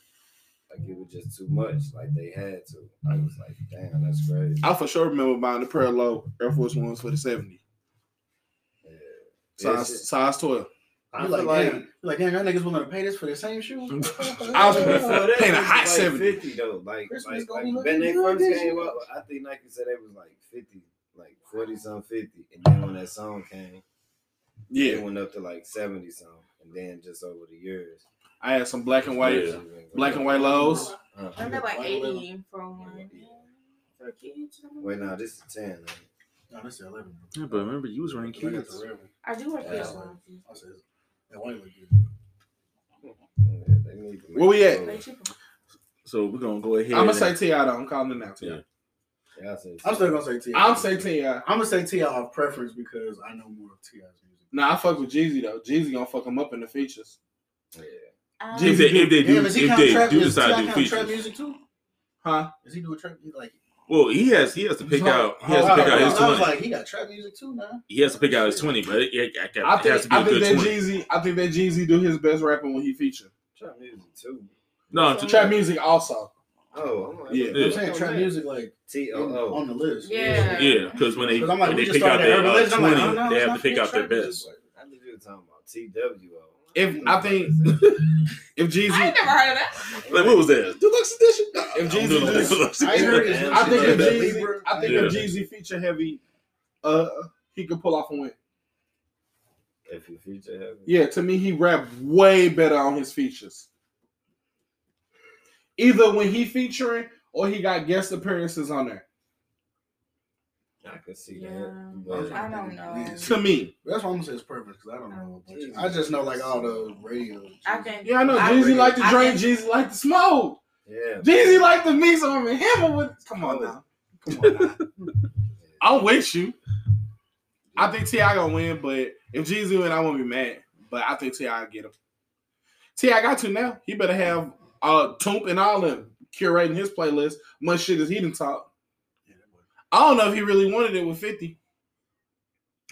D: Like it was just too much. Like they had to. I was like, damn, that's crazy.
C: I for sure remember buying the pair of low Air Force Ones for the 70.
D: Yeah.
C: Size,
D: That
C: size 12.
D: I
K: You
D: feel
K: like,
D: like
K: damn, you like, damn, y'all niggas willing to pay this for the same shoe?
C: I was paying a hot
D: like
C: 70.
D: 50 though. Like,
K: Christmas
D: like, like when they
K: good
D: first came
K: year.
D: up, I think Nike said it was like 50, like 40 some 50. And then when that song came,
C: Yeah.
D: it went up to like 70 some. And then just over the years.
C: I had some black and white,
A: Yeah.
D: it's been going
C: black and white lows.
D: Uh,
B: I remember like 80 for one.
D: Wait, no, this is 10. man.
K: No, this is 11.
A: Yeah, but remember you was wearing
K: I got
A: kids.
K: the red one.
B: I do wear kids.
D: Yeah.
B: ones.
K: I said, that white look good.
D: Yeah, they need
C: Where we at?
D: clothes.
B: They cheaper.
A: So we're gonna go ahead.
C: I'm gonna say T.I. though. I'm calling it now. Ti.
A: Yeah.
D: Yeah, I said
K: I'm still gonna say T.
C: I'm say Ti.
K: I'm gonna say T off preference because I know more of T.I.'s music.
C: Nah, I fuck with Jeezy though. Jeezy gonna fuck him up in the features.
D: Yeah.
B: Um,
A: if they if they do
K: Damn,
A: if they
K: trap?
A: do decide to do
K: count trap music too?
C: Huh?
K: Is he doing trap? He like
A: Well, he has he has to pick out he has
K: Oh,
A: to pick out his
K: I was like, he got trap music too now.
A: He has to pick out his twenty, but it, it, it,
C: I
A: it has to
C: think
A: be a
C: I think
A: good
C: that
A: twenty.
C: Jeezy. I think that Jeezy do his best rapping when he feature.
D: Trap music too.
A: No,
D: So-
A: to
C: Trap music also.
D: Oh, I'm like,
C: Yeah.
K: I'm saying trap music like
D: T
K: in-
D: O O.
K: on the list.
B: Yeah.
A: yeah, because when they
K: 'Cause I'm like,
A: when they pick out their
K: Urban
A: uh,
K: Legends. I'm like,
A: twenty,
K: oh, no,
A: they have to pick out their
K: trap music.
A: best.
D: I think you were talking about T W O.
C: If I think if Jeezy,
B: I ain't never heard of that.
A: Like what was that? Deluxe edition.
C: If
A: I'm
C: Jeezy
A: doing
C: does-
A: deluxe
K: I heard
A: edition.
K: his
C: I think if Jeezy, I think if Jeezy feature heavy, uh, he could pull off a win.
D: If you feature heavy.
C: Yeah, to me, he rap way better on his features. Either when he featuring or he got guest appearances on there.
D: I can see
B: Yeah.
D: that. But
B: I don't know.
C: To me,
K: That's why I'm gonna say it's perfect because I don't know. I just know like all the radio.
B: I can.
C: yeah, I know
B: I
C: Jeezy
B: agree.
C: like to drink, Jeezy like to smoke,
D: yeah.
C: Jeezy like to mix on and hammer with. Come on now, come on now. I'm with you. I think T.I. gonna win, but if Jeezy win, I won't be mad. But I think T.I. I get him. T.I. got to now. He better have uh Toomp and all them curating his playlist. Much shit as he done talk. I don't know if he really wanted it with 50.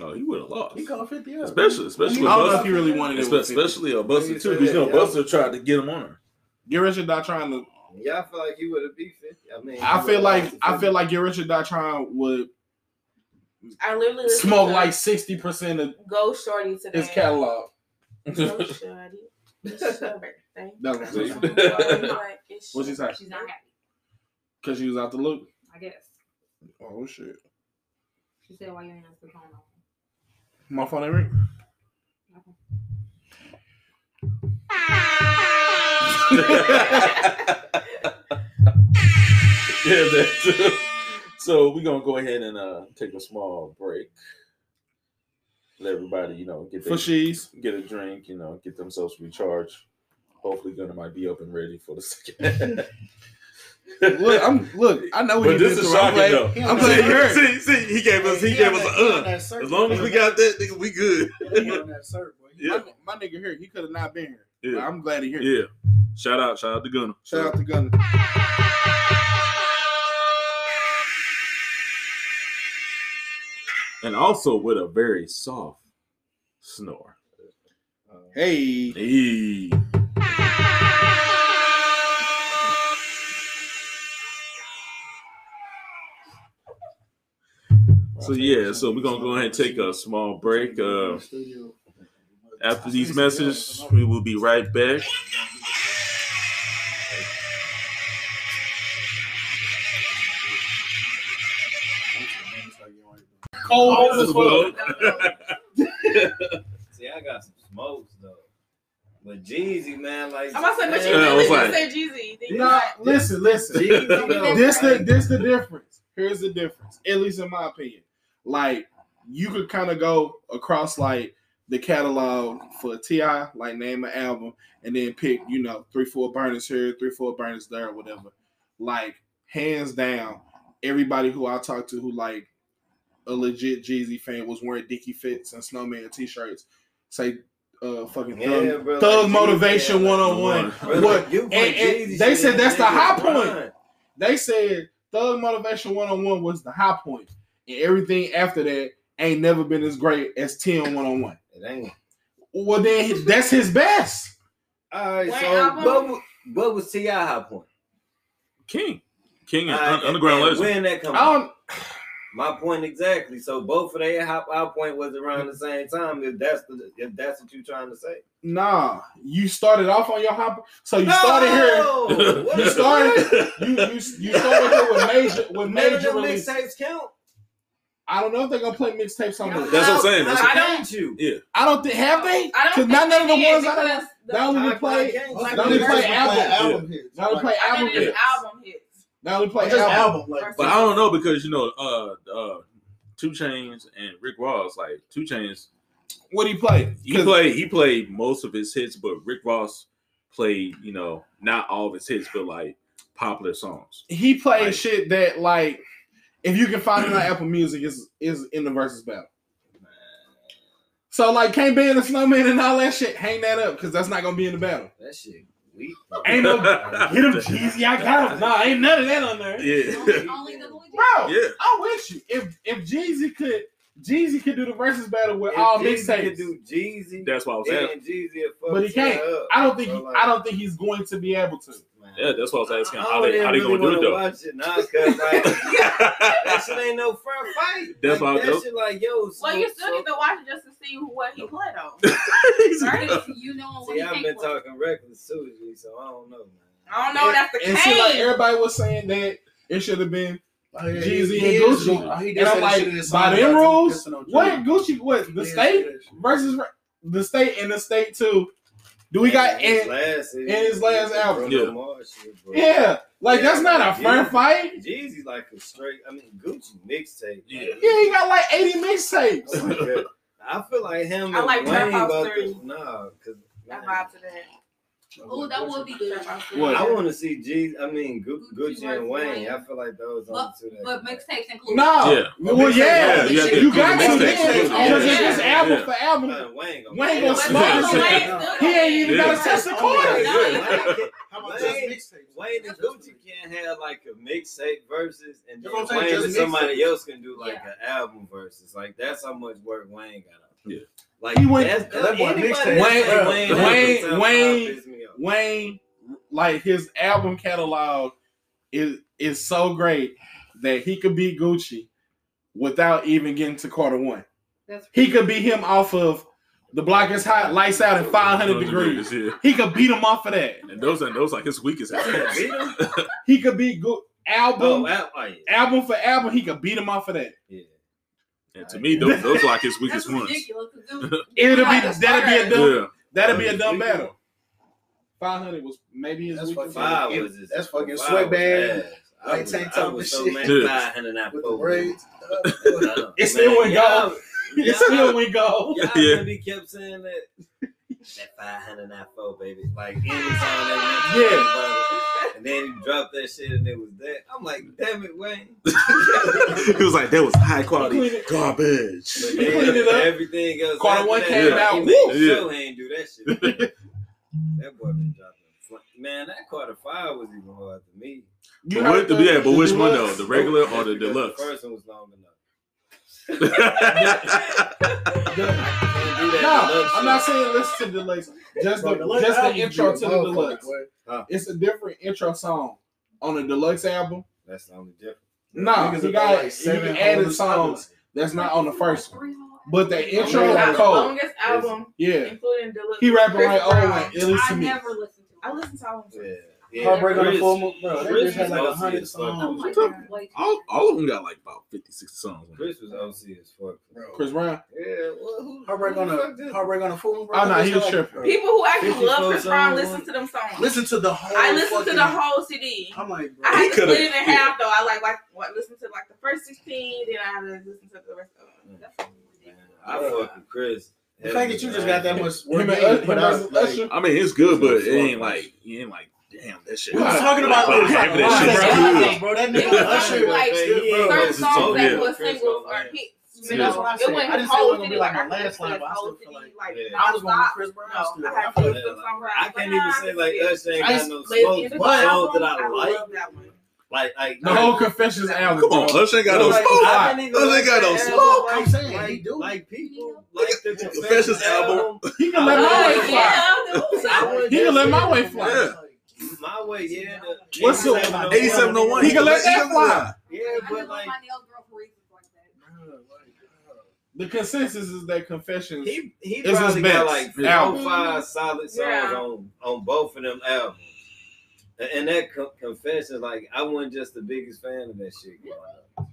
A: Oh, he would have lost.
K: He called 50 up.
A: Especially, especially,
C: I don't know if he really wanted it
A: espe-
C: with 50.
A: especially a Buster
D: You
A: too,
D: said
A: because you know
D: yeah.
A: Buster tried to get him on her.
C: Get Richard not trying to.
D: Yeah, I feel like he would have beat 50. I mean,
C: I feel like I feel like Get Richard not trying would
B: I literally
C: smoke like sixty percent of
B: Go Shorty today.
C: his catalog.
B: Go Shorty. It's your birthday.
C: That's what I'm saying.
B: Like,
C: she say?
J: She's not happy.
C: Because she was out the loop.
J: I guess.
C: Oh shit.
J: She said, "Why you ain't answer the phone?" off?"
C: My phone ain't ring.
A: yeah, that. So we're gonna go ahead and uh, take a small break. Let everybody, you know, get
C: For
A: their,
C: she's.
A: get a drink, you know, get themselves recharged. Hopefully, Gunner might be up and ready for the second.
C: Look, I'm look. I know what
A: but
C: you
A: this
C: been
A: is
C: through. I'm
A: shocking
C: glad-
A: though.
C: I'm
K: on
C: glad
K: that-
C: you heard.
A: See, see, he gave us, he
K: He
A: gave us
K: that-
A: an
K: he
A: uh. As long as we got that, nigga, we good.
K: He on that cert, boy.
A: Yeah,
C: My, my nigga here, he could have not been here.
A: Yeah,
C: I'm glad he here.
A: yeah. Shout out, shout out to Gunner.
C: Shout out to Gunner.
A: and also with a very soft snore.
C: Hey.
A: Hey. So yeah, so we're gonna go ahead and take a small break. Uh, after these messages, we will be right back.
C: cold as
A: Well,
C: fuck.
D: See, I got some smokes though. But Jeezy, man, like
B: I'm about to say, but you
A: Yeah, I was
B: really
A: like-
B: just Jeezy. Then
C: Nah, listen, listen.
D: Jeezy,
C: this the this the difference. Here's the difference, at least in my opinion. Like you could kind of go across like the catalog for T.I., like name an album, and then pick you know three four burners here, three four burners there, whatever. Like hands down, everybody who I talked to who like a legit Jeezy fan was wearing Dickie Fits and Snowman t-shirts. Say uh fucking
D: Yeah,
C: thug,
D: bro,
C: thug
D: like,
C: motivation one on one. What and- and they said that's the high point. They said Thug Motivation One on One was the high point, and everything after that ain't never been as great as Ten One on One.
D: It ain't.
C: Well, then that's his best.
D: All right,
B: What
D: so
B: album?
D: what, wa- what was T.I. high point?
A: King, King, and
D: All right,
A: Un- Underground
D: and
A: Legend.
D: When that come
C: um,
D: out? My point exactly. So both of their high, high point was around the same time. If that's the if that's what you're trying to say.
C: Nah, you started off on your high. So you started here.
D: What
C: You started. You you you started here with major with
D: None of
C: major
D: them
C: release.
D: mixtapes count.
C: I don't know if they're gonna play mixtapes on this.
A: That's what I'm saying. That's
D: How
B: I don't-
D: can't you?
C: I don't think have they?
B: I don't
C: Because
B: think
C: none of the ones I don't.
B: because
C: They only play.
D: can't
C: They only play album.
K: album hits.
C: They only play album hits.
B: album hits.
C: They only play album.
K: album, like
A: But I don't know because you know, uh, uh, 2 Chainz and Rick Ross, like 2 Chainz,
C: What he play?
A: he played he played most of his hits, but Rick Ross played, you know, not all of his hits, but like popular songs.
C: he played
A: Like-
C: shit that like if you can find it on Apple Music is is in the Verzuz battle. So like can't be in the snowman and all that shit. Hang that up because that's not gonna be in the battle.
D: That shit weak.
C: Ain't no get him Jeezy. I got him. Nah, ain't none of that on there.
A: Yeah,
J: Only, only the Louis
C: Bro,
A: yeah.
C: I wish you. If if Jeezy could Jeezy could do the Verzuz battle with
D: If
C: all
D: Jeezy could do Jeezy.
A: That's what I was saying.
D: Jeezy
C: but he can't.
D: Up.
C: I don't think
D: So,
C: he,
D: like,
C: I don't think he's going to be able to.
D: Man.
A: Yeah, that's what I was asking.
D: I
A: How they how they
D: really
A: gonna do it
D: wanna
A: though?
D: Watch it now, cause like that shit ain't no fair fight.
A: That's
D: like,
A: why
D: that shit like yo. So,
B: Well, you still
D: so,
B: need to watch it just to see who- what he played on.
J: Right? You know what
D: See,
J: he
D: I've been
J: for.
D: talking reckless too, G, so I don't know, man.
B: I don't know if that's the
C: And
B: case.
C: see, like everybody was saying that it should have been
K: Oh, yeah,
C: Jeezy
K: he-
C: and Gucci.
K: doing- oh, he did
C: And I'm
K: that shit in
C: like, by
K: song
C: them rules, what Gucci? What the
K: He did say
C: state versus the state and the state too? Do we got
D: his last,
C: in his last album.
A: Yeah.
D: Shit,
C: yeah, like that's not a fair
D: Yeah.
C: fight.
D: Jeezy's like a straight. I mean, Gucci mixtape.
A: Yeah.
C: Yeah, he got like eighty mixtapes.
D: Like, uh, I feel like him
B: I
D: and
B: like Trap
D: Wayne
B: House
D: about
B: three.
D: to nah, cause
B: That vibe to that.
J: Oh, that would be good.
C: What?
D: I want to see G. I mean, Gu-
J: Gucci
D: Gucci and Wayne.
J: Wayne.
D: I feel like those are the two that.
J: But mixtapes include.
C: No,
A: Yeah.
C: well, yeah,
A: Yeah, you
C: you got to
A: mixtapes.
C: then
A: Yeah.
C: because it's
B: Yeah.
C: album
A: Yeah.
C: for album,
D: Man, Wayne gonna,
C: Wayne gonna smoke this shit. he ain't even
A: Yeah.
C: got to test the corner.
D: Wayne,
K: How about
D: Wayne-
K: just mixtapes?
D: Wayne and Gucci can't have like a mixtape versus, and then
K: That's what I'm saying,
D: Wayne and somebody else can do like an album versus. Like that's how much work Wayne got. Out.
A: Yeah.
D: Like
C: He went-
D: that's,
K: that boy
D: anybody
K: mixtape.
D: that
C: Wayne- Wayne- Wayne- Wayne-
D: five piss me off.
C: Wayne, like his album catalog is is so great that he could beat Gucci without even getting to Carter one.
J: That's
C: He could beat him off of the block is hot, lights out, at 500 degrees.
A: Yeah.
C: He could beat him off of that.
A: And those are those like his weakest albums.
C: He could beat Gu- album
D: Oh, al- oh, yeah.
C: album for album. He could beat him off of that.
D: yeah.
A: And to me, those those like his weakest ones.
J: ridiculous. 'cause them-
C: It'll be that'll be a dumb
A: Yeah.
C: that'll be a dumb battle. 500 was maybe his
K: That's
C: weakest.
K: fucking-
D: Five was his,
K: that's fucking sweatband.
D: I
K: white
D: was,
K: tank
D: I
K: top
D: was
K: and
D: so
K: shit.
D: mad
A: Yeah.
D: five hundred and
K: with the
D: four.
K: braids.
D: Uh,
C: It still
D: man,
C: went
D: y'all-
C: gold. It still went gold.
D: Y'all
A: Yeah.
D: really kept saying that. That 594, baby. Like anytime that
C: Yeah.
D: Yeah. And then he dropped that shit and it was that. I'm like, damn it, Wayne.
A: he was like, that was high quality garbage.
D: But
C: He
D: then
C: cleaned it up.
D: everything else.
C: Quarter
D: after
C: one
D: that,
C: came
D: he
C: out,
D: made
C: woo.
D: sure he ain't do that shit. that boy been dropping. Man, that Carter five was even hard to me.
C: You
A: But what, yeah, but which one though? The regular or the deluxe?
D: The first one was long enough.
C: The-
D: Can't do that
C: no, I'm not saying listen to the deluxe. Just the
K: Bro,
C: just the intro to the
K: motherfucker,
C: deluxe.
K: boy.
C: It's a different intro song on the deluxe album.
D: That's the only difference.
C: No,
K: Niggas
C: he
K: about
C: got
K: like
C: he
K: seven
C: added
K: hoes.
C: songs that's not on the first one. But the intro is
B: the
C: cold.
B: longest album,
C: Yeah,
B: including Deluxe.
C: he rapping
B: Chris
C: like oh,
B: Brown.
C: like, at least to
J: I
C: me.
J: never listened to
B: I
J: it.
B: listen to all of them.
D: Yeah.
F: Yeah,
K: Heartbreak on the
F: Chris-
K: full moon, bro. They
F: Chris
K: just had like a hundred
F: as.
J: Oh
K: songs.
J: my
B: Okay.
J: god. Wait.
A: All, all of them got like about 50, 60 songs.
D: Chris was OC as fuck.
K: Bro.
C: Chris Brown.
D: Yeah, well, who,
K: Heartbreak
D: who
K: on
D: the fuck
K: Heartbreak on the full moon, bro.
C: Oh, no,
K: They
C: he
K: just
C: was
K: like,
C: tripping.
B: People who actually love Chris Brown
D: songs.
B: listen to them songs.
K: Listen to the whole.
B: I listened to the whole CD.
K: I'm like, bro.
B: I had to
A: coulda-
B: split it in
A: yeah.
B: half though. I like like what listen to like the first sixteen, then I had to listen to the rest of them. Mm. That's
D: I fuck with Chris.
K: The fact that you just got that much
C: Him
K: work
C: and
K: but
C: him
K: I
C: and
K: was like,
A: I mean, it's good, but it ain't like it ain't like damn that shit.
K: we was talking about
A: Like,
K: this.
A: half of that
K: Like,
A: shit's
B: That's
A: good.
B: what I
K: bro. That
B: It
K: nigga
B: was
K: Usher,
B: only like
D: Yeah,
B: certain
D: yeah,
B: songs that
A: yeah.
B: were
D: Chris
B: singles
D: on
B: or
D: that.
B: hits.
K: See,
B: You
K: that's
B: know,
K: what I
B: it
K: said.
B: wasn't
K: I didn't say
B: whole
K: it was gonna
B: CD,
K: be like
B: like,
K: my
B: I
K: last
B: couldn't
K: line, but I
B: whole
K: still feel
B: CD,
K: like
D: Yeah.
K: I was going with
B: nonstop.
K: Chris Brown
B: No,
K: still.
B: I
K: I
B: had
K: feel
B: to
K: like-
B: listen to some songs.
D: I can't even say like Usher ain't
K: I
D: got no
B: But his
D: smoke,
B: individual
D: but songs that
B: album,
D: I like,
B: love that one.
D: like like
C: The whole Confessions album.
A: Come on,
C: bro.
A: Usher ain't got no
K: Like,
A: smoke.
D: I didn't even
A: Usher
D: like
A: ain't got no
D: that
A: smoke.
D: album.
K: I'm saying,
D: like,
K: he do.
D: like people like the
A: Confessions
D: Confessions
A: album.
D: album.
C: He can let my way fly.
B: yeah, dude.
D: I wouldn't
C: He can
D: just
C: let
D: say
C: my way
D: that.
C: fly.
A: Yeah.
D: My way, yeah. The
C: What's the-
D: 8701.
A: 8701.
C: He can let that fly.
D: Yeah, but like
J: want my nails grow for reasons like that.
C: The consensus is that Confessions.
D: he he
C: It's
D: probably got
C: best
D: like
C: album.
D: four five solid songs
B: Yeah.
D: on on both of them albums. And- And that co- confession, like I wasn't just the biggest fan of that shit. growing.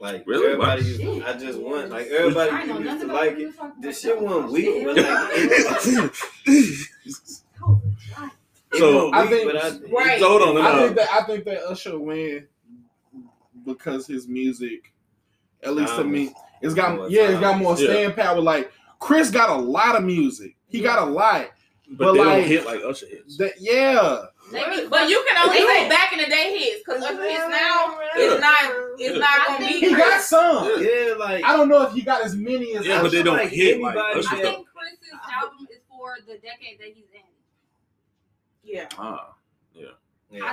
D: Like
A: Really?
D: everybody, used, I just want like everybody used to like it.
J: new song.
D: The shit wasn't weak, but like it,
J: Oh, right.
D: it
A: So,
C: I think-
D: but I,
B: Right.
A: Hold on,
C: I think that I think that Usher win because his music, at least to me, it's got yeah, it's got more
A: Yeah.
C: staying power. Like Chris got a lot of music. He got a lot.
A: but,
C: but
A: they
C: like-
A: don't hit like Usher hits.
C: That yeah.
J: They be-
B: But you can only
J: They
B: say back in the day hits because Usher hits now
A: Yeah.
B: is not it's not gonna be
C: He got some.
D: yeah, like
C: I don't know if he got as many as
A: Yeah, but they don't
D: like
A: hit like
D: anybody
A: Usher.
J: I think Chris's album is for the decade that he's in.
B: Yeah.
A: Ah,
D: yeah.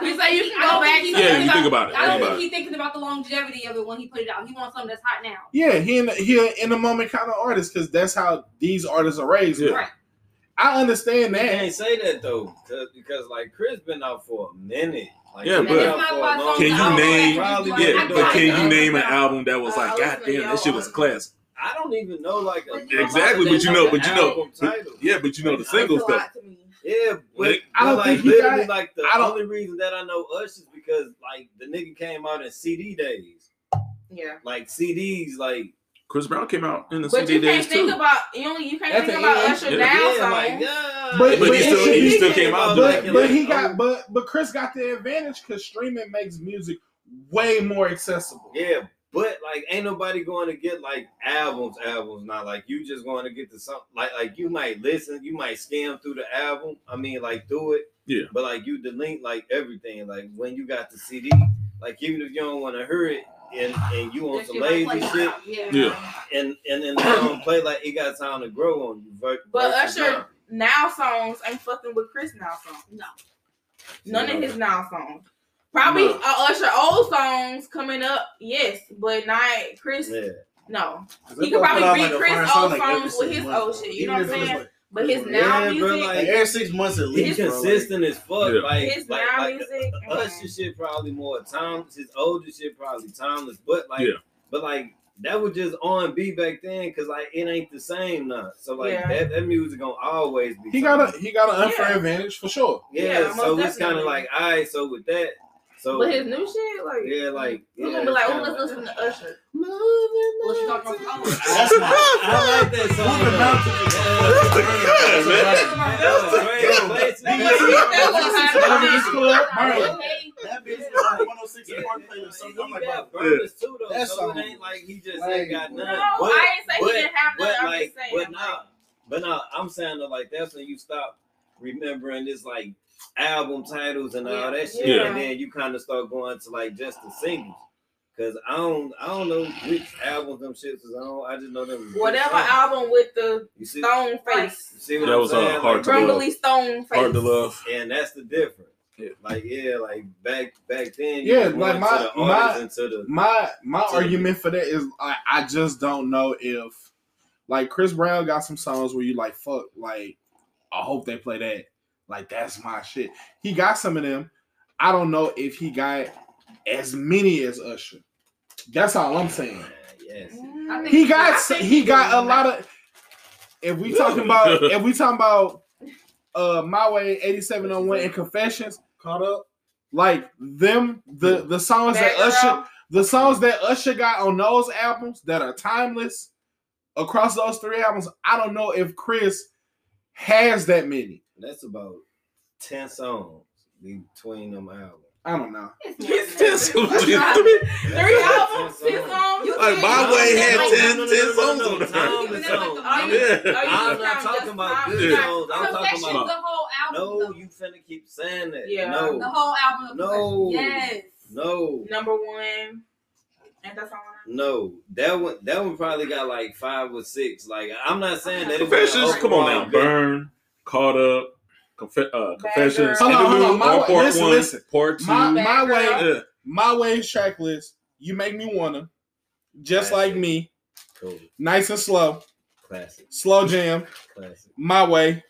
B: We say you can go
J: don't
B: back.
J: think
A: Yeah, you
J: thinking
A: think about it.
J: I don't
A: Think
J: think he's thinking about the longevity of it when he put it out. He wants something that's hot now.
C: Yeah, he in he a in the moment kind of artist because that's how these artists are raised.
A: Yeah.
J: Right.
C: I understand
D: You
C: that.
D: can't say that though, because like Chris been out for a minute. Like,
A: Yeah, but-
D: been
J: It's
D: out
J: not
D: for a
J: about
D: long
J: songs
A: Can you name-
D: Probably
J: Like,
A: yeah,
J: I
A: but can you name an album that was
B: Uh,
A: like,
B: I
A: God damn, that shit was a classic.
D: I don't even know like a,
A: Exactly, but you know, but you know, but- yeah, but you know the
B: That's a
A: singles though.
B: Lot to me.
D: Yeah, but,
A: Like,
C: I don't
D: but,
C: think
D: like
C: he
D: literally
C: got-
D: like the
C: I don't-
D: only reason that I know Usher is because like the nigga came out in CD days,
B: Yeah.
D: like CDs, like
A: Chris Brown came out in the
B: But
A: CD
B: you can't
A: days
B: think
A: too.
B: about you only you can't
C: At
B: think about
C: end,
B: Usher
A: yeah.
B: now
D: yeah,
B: songs.
D: like yeah,
C: But-
A: But he still
C: should
A: he still came out.
D: But-
C: But but he
D: Oh.
C: got but but Chris got the advantage because streaming makes music way more accessible.
D: Yeah, but like ain't nobody going to get like albums, albums now. Like you just going to get to some like like you might listen, you might skim through the album. I mean, like do it.
A: Yeah.
D: But like you delete like everything. Like when you got the CD, like even if you don't want to hear it and and you want
J: That
D: some
J: shit might
D: lazy shit
J: out. Yeah.
A: Yeah.
D: and and then they don't play like it got time to grow on you. ver-
B: But
D: versus
B: Usher now songs ain't fucking with Chris now songs.
J: No.
B: None of his now songs. Probably
A: No.
B: uh, Usher old songs coming up, yes, but not Chris.
D: Yeah.
B: No,
K: They
B: he could probably
K: out,
B: beat
K: like,
B: Chris old
K: song, like,
B: songs with his
K: months,
B: old shit. You know what I'm saying?
K: like-
B: But his
K: Yeah,
B: now
D: bro,
B: music,
D: like-
K: Like every six months at
D: He
K: least. bro, like-
D: consistent as fuck.
A: Yeah.
D: Like,
B: his
D: like,
B: now
D: like
B: music.
D: Usher shit probably more timeless. His older shit probably timeless, but like,
A: Yeah.
D: but like that was just R and B back then, cause like it ain't the same now. So like
B: Yeah.
D: that, that music gonna always be.
C: He got a he got an unfair
B: Yeah.
C: advantage for sure.
D: yeah.
B: Yeah,
D: so
B: most
D: it's kind of like, all right. So with that, so
B: But his new shit, like
D: yeah, like
B: we're
D: yeah,
B: gonna be like, oh, let's listen to Usher.
J: What you talking about?
K: That's my.
D: I like that song.
K: Moving down to
D: though.
K: the-
D: Yeah, that was great. Places.
B: That was
K: Club,
B: hot.
K: bro. That bitch is like 106
D: Yeah,
K: and Park playlist.
D: He
K: I'm like,
D: got
K: bro,
D: burners too though.
K: That
D: so
K: song
D: it ain't like he just ain't got
B: No. I
D: But-
B: ain't say he didn't have
D: But
B: none. I'm just saying.
D: but nah, but nah, I'm saying that like that's when you stop remembering this like album titles and all
B: Yeah.
D: that shit,
B: Yeah.
D: and then you kind of start going to like just the singles. Cause I don't, I don't know which albums them shits is on. I just know them.
B: Whatever
D: good
B: album with the
D: You see,
B: stone face,
D: you see what
A: That
D: I'm
A: was, uh,
D: saying?
A: Hard
D: Like,
A: to Love.
B: grumbly stone face.
A: Hard to love.
D: and that's the difference.
A: Yeah.
D: Like yeah, like back back then.
C: Yeah, like my-
D: the
C: my-
D: artists and to the
C: My my
D: To-
C: argument for that is I, I just don't know if like Chris Brown got some songs where you like fuck like I hope they play that like that's my shit. He got some of them. I don't know if he got as many as Usher. That's all I'm saying.
D: yes.
J: Think
C: He got
B: I
C: s-
B: think
C: he
B: he
C: got a lot of. If we talking about if we talking about uh my way eighty seven on one and confessions,
K: Caught up.
C: Like them, the the songs that
B: Bad
C: Usher,
B: Girl.
C: the songs that Usher got on those albums that are timeless across those three albums. I don't know if Chris has that many.
D: That's about ten songs between them albums.
C: I don't know.
B: It's
A: Ten songs.
B: Three albums,
D: Ten
B: ten
D: songs.
B: songs.
A: Like, my way had
D: no,
A: 10
D: no, no,
A: 10
D: no, no,
A: songs on there.
D: Time
J: You
D: is
J: can
D: songs.
J: look
B: Are
J: at
B: you,
J: the-
D: I'm not talking about
B: time?
D: good songs. I'm talking about
J: the whole album.
D: no. You finna keep saying that.
B: Yeah.
D: No.
J: The whole album.
D: No.
J: Yes.
D: No.
B: Number one. Ain't that song? on?
D: No, that one that one probably got like five or six. Like I'm not saying that it
A: Confessions.
D: Oh,
A: come on now.
D: overall good-
A: Burn. Caught up. Confe- uh, confessions.
C: Hold on, hold on. My-
A: on part
C: listen,
A: one.
C: listen.
A: Part two.
C: My my way,
B: Girl.
A: yeah.
C: my way track list. You make me wanna, just
D: Classic.
C: like me,
D: Cool.
C: nice and slow,
D: Classic.
C: slow jam.
D: Classic.
C: My way,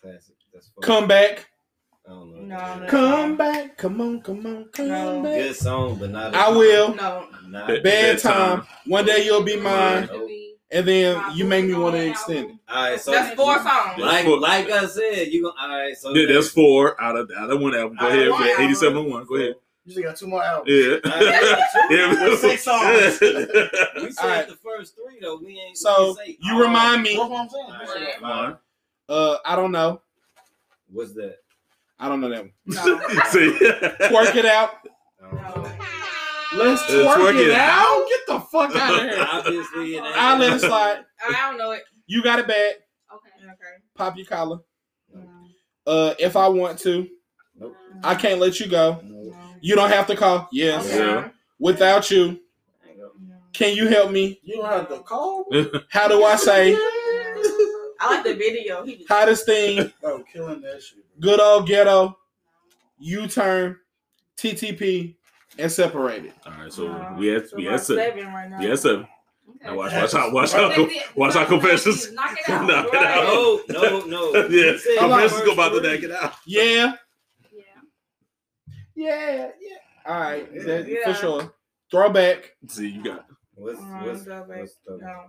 D: Classic.
C: Come back,
D: I don't know.
B: No, no.
C: come back, come on, come on, come
B: No.
C: back.
D: Good song, but not.
C: I will.
B: No.
D: Not.
A: Bad-
C: Bad
A: Bedtime.
C: time. One day you'll be mine,
D: Nope.
C: And then you make me want to extend it.
D: All right, so
B: That's four songs.
D: Like like I said, you gonna all right. So
A: Yeah, that's four out of out of one album. Go ahead.
B: one
A: We had
B: album.
A: 87 and one. Go ahead.
K: You still got two more albums.
A: Yeah. yeah.
K: With six songs.
D: We said
C: All right.
D: the first three though. We ain't.
C: So
D: we ain't say
C: you remind me.
K: That's what I'm saying.
D: Right.
C: Uh, I don't know.
D: What's that?
C: I don't know that one.
B: No.
A: See?
C: Twerk it out.
D: I don't know.
B: No.
C: Let's
A: Let's
C: twerk,
A: twerk
C: it
A: it
C: out. Get the fuck out of here.
D: Obviously, it ain't.
C: I'll let it slide.
B: I don't know it.
C: You got it bad.
J: Okay.
B: Okay.
C: Pop your collar.
B: No.
C: Uh, if I want to,
D: Nope.
C: I can't let you go.
D: No.
B: No.
C: You don't have to call. Yes.
B: Okay.
A: Yeah.
C: Without you,
D: Ain't go.
B: No.
C: can you help me?
K: You don't have to call.
C: How do I say
B: I like the video. He was
C: hottest thing?
K: Oh, killing that shit.
C: Good old ghetto. U turn, TTP, and separated.
A: All right, so
B: No.
A: we had
B: So
A: we
B: we're
A: had seven.
B: seven right now.
A: We had seven.
J: Okay.
A: Now watch, watch out, watch
J: That's
A: out,
J: it.
A: watch out, confessions.
J: Knock it out.
A: Knock it out.
D: No, no, no.
A: Yeah,
D: You said
C: Hold on.
A: confessions go about to
D: first
A: knock it out.
C: Yeah.
J: Yeah.
C: Yeah. Yeah. All right.
K: Yeah.
C: that-
B: Yeah.
C: For sure. Throwback.
A: See, you got
D: What's what's,
B: go back.
D: what's the
B: No.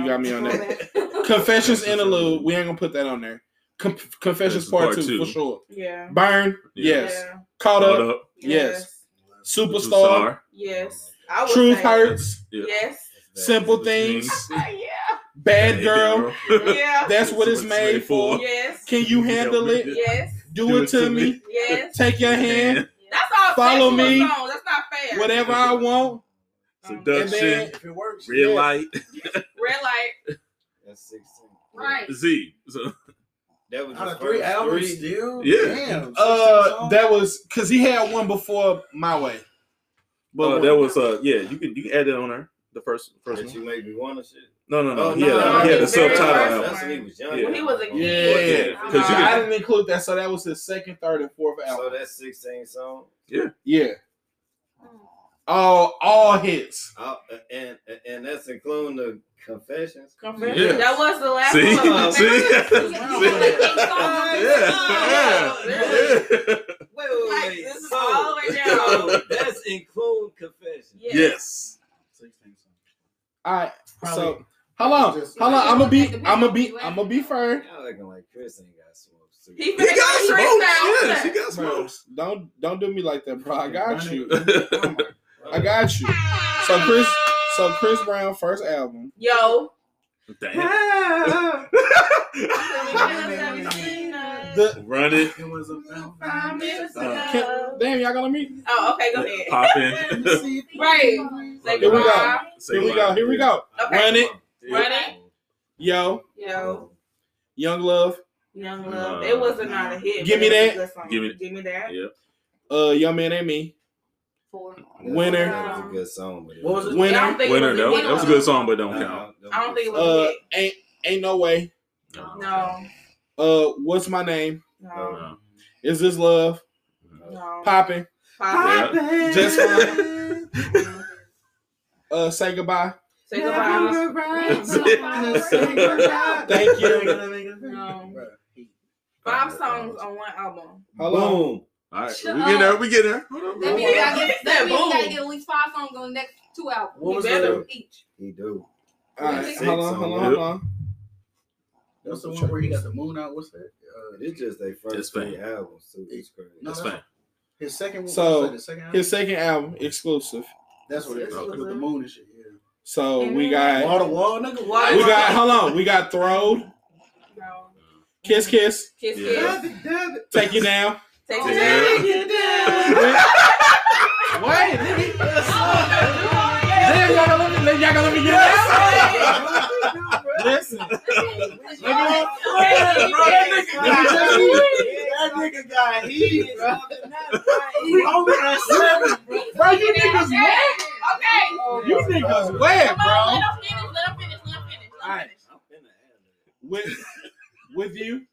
C: You got me on that. Confessions interlude. We ain't gonna put that on there. Com- Confessions
A: Confessions
C: part,
A: part
C: two,
A: two.
C: for sure.
B: Yeah.
C: Burn.
A: Yeah.
C: Yes.
B: Yeah.
C: Caught
A: caught
C: up.
A: up.
C: Yes. Superstar.
A: Superstar.
B: Yes. I would
C: Truth
B: say-
C: hurts.
A: Yeah.
B: Yes.
C: Simple things.
B: yeah.
C: Bad girl.
B: Yeah.
C: That's what it's
A: That's
C: made for.
B: Yes.
C: Can you handle it?
B: Yes.
C: Do it to me.
B: Yes.
C: Take your hand.
B: That's all.
C: Follow me.
B: Songs. That's not fair.
C: Whatever I want.
A: Seduction.
C: Then-
K: If it works,
A: Red
C: Yeah.
A: light.
B: Red light.
D: That's sixteen.
J: Right.
A: Z. So
D: That was
K: out of three
D: first
K: albums,
D: three.
K: still.
A: Yeah.
K: Damn.
C: Uh, that was because he had one before my way.
A: uh, that was uh yeah, you can you can add that on there. The first first
D: That
A: one.
D: you made me wanna shit.
A: No, no, no.
D: Oh,
A: he had,
D: no,
A: he had
B: the
A: the subtitle
B: first
A: out.
D: That's when he was young.
A: Yeah.
B: When he was a
C: Yeah,
B: kid.
C: yeah.
A: Because you
C: I
A: can-
C: didn't include that, so that was his second, third, and fourth album.
D: So
C: album.
D: that's sixteen songs.
C: Yeah, yeah, all all hits.
D: Uh, and and that's including the confessions.
B: Confession.
A: Yeah.
B: That was the last
A: See?
B: one.
A: See?
B: Yeah.
A: Yeah. Yeah.
D: Wait, wait,
B: Like,
D: wait.
B: this is
D: So,
B: all the way down.
D: so that's include confessions.
B: Yes.
A: Yes.
K: 16.
C: All right,
K: Probably-
C: so hold on,
K: Just-
C: hold on. I'm gonna be, I'm gonna be, I'm gonna be fair.
D: Y'all acting like Chris ain't got smokes too.
B: He
A: He
B: finna
A: got
B: go
A: smokes.
B: Now.
A: Yes, he got
C: Bro,
A: smokes.
C: don't don't do me like that, bro. I got you. I got you. So Chris, so Chris Brown first album.
B: Yo.
A: Damn.
C: The
A: Run it.
K: It was about
B: Five minutes
A: Uh,
C: can, damn, y'all gonna meet.
B: Oh, okay, go ahead.
A: Pop in.
B: Right. Say
C: Here we go.
A: Say
C: Here we go. Here we go.
B: Okay.
C: Run it,
B: Run it.
C: yo,
B: Yo.
C: Young Love,
B: Young Love. It wasn't not a hit.
C: Give me that.
B: a good song.
A: Give me-
B: Give me that.
A: Yeah.
C: uh, Young Man and Me,
J: Four.
C: Winner.
D: That was a good song. But
K: What was it?
C: Winner,
B: don't think it
A: Winner.
B: was
A: That, was- that was a good song, but don't count.
B: I don't think it was
C: uh,
B: a
C: ain't ain't no way.
B: No.
C: Uh, what's my name?
B: No.
A: No.
C: Is this love?
B: No.
C: Popping.
B: Pop.
A: Yeah.
C: Just fine. Uh, say goodbye.
B: Say goodbye.
C: Thank you.
B: No. Five songs on one album.
C: Hold on.
D: Boom.
A: All right,
J: Shut
A: we get there. We get there. Hold on.
J: That means you gotta get, that means gotta get at least five songs on the next two albums.
K: What was
B: You
J: Each.
D: He do.
C: All right,
D: Six
C: hold on,
D: on
C: hold on,
D: it.
C: hold on.
K: What's the one where he got the moon out? What's that? Uh,
D: It's just their first three
A: fame.
D: albums too. It's crazy.
K: No,
A: That's
K: that's-
A: fine.
K: his second one.
C: So,
K: what's that, his second album?
C: His second album exclusive.
K: That's what it is.
B: Okay.
K: With the moon and shit. Yeah.
C: So we got
K: Wall to wall, nigga.
B: Wall
C: we got hold on. We got throwed.
B: No.
C: Kiss kiss.
B: Kiss,
A: Yeah.
B: kiss.
C: Take you down.
B: Take
A: Yeah.
B: it down.
C: Wait, nigga. Damn, y'all gonna let me, uh, y'all gonna let me get it Listen.
K: That nigga got heat, bro. We only at seven, bro. Bro, you niggas wet.
B: Okay.
C: You niggas wet,
B: Come
C: bro.
B: on, let him finish. Let him finish. Let him finish. Let him
C: Alright.
B: finish.
C: With with you.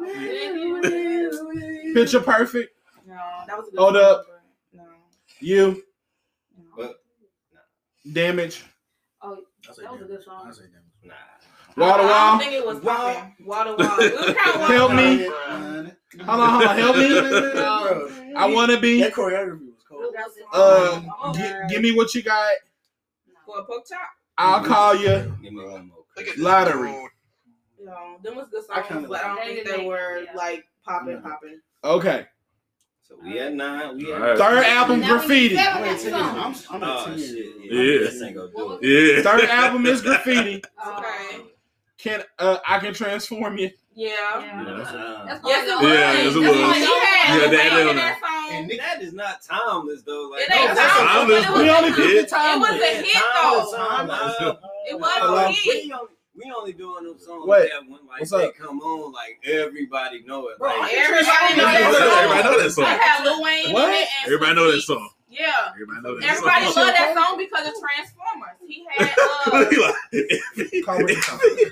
C: Picture perfect.
B: No, that was a good
C: Hold
B: song,
C: up.
B: No.
C: You.
D: But
C: Damage.
J: Oh, that was a good song.
K: I say damn.
D: nah.
C: Wall to
B: I don't
C: wall.
B: think it was popping. Wall to wall. It was kind of
C: Help me. Hold on, hold on. Help me. I wanna be.
K: That choreography was cold.
C: Uh,
J: Oh,
C: gi-
J: man.
C: give me what you got.
B: For a pork chop.
C: I'll call you
D: Give me one
B: No, them was good
K: I
B: songs,
K: kinda
B: but I don't think
J: it.
B: they were
J: Yeah.
B: like popping,
K: No.
B: popping.
C: Okay.
D: So we had nine. We had
A: Alright.
C: Third album, graffiti.
K: I'm at
J: next
K: 10. I'm, I'm at
D: Oh
K: 10.
D: shit.
A: Yeah.
D: Yeah. This ain't gonna do it.
A: Yeah.
C: Third album is graffiti.
B: Okay.
C: Can uh I can transform you?
B: Yeah.
J: Yeah.
D: Nah.
J: That's
B: Yes, it was.
A: Yeah, yes, it was.
B: why He had
A: Yeah,
B: Lil
A: that
B: Wayne in
A: little-
B: that song.
K: And Nick,
D: That is not timeless though. Like
B: It ain't
D: that's
B: timeless,
D: a-
B: but it was
C: We
B: a-
C: only
A: Yeah.
C: keep it
B: It was
C: timeless.
B: a hit
D: Timeless
B: though.
D: song.
B: It was
C: Hello?
B: a hit.
D: Only, we only doing them songs
C: What?
D: that when like
C: What's
D: they
C: up?
D: come on, like everybody know it.
K: Bro,
D: Like,
B: Everybody know that
A: Everybody
B: song.
A: know that song.
B: It had Lil Wayne
C: What?
B: in it. and
A: Everybody know that song.
B: Yeah.
A: Everybody know that
B: Everybody
A: song.
B: loved that song because of Transformers. He had uh
A: He like,
C: Call me something.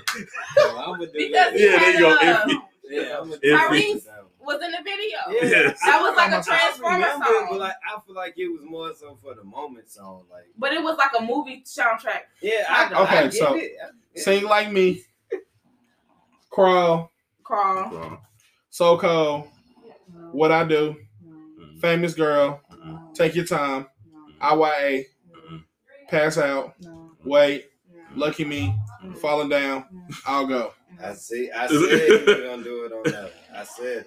D: so I'm gonna do
B: because he
A: Yeah, there you go.
B: uh,
D: Yeah,
A: Every-
B: Tyrese was in the video.
D: Yeah,
B: That was like a Transformer
D: remember it, but like I feel like it was more so for the moment song. Like,
B: But it was like a movie soundtrack.
D: yeah, I,
C: Okay,
D: I
C: so-
D: it.
C: Sing like me. Crawl.
B: Crawl.
C: So cold. What I do. Mm-hmm. Famous girl. Mm-hmm. Take your time. IYA. Mm-hmm. Pass out. Wait. Lucky me. Falling down. I'll go.
D: I see. I see. you were gonna do it on that. One. I said.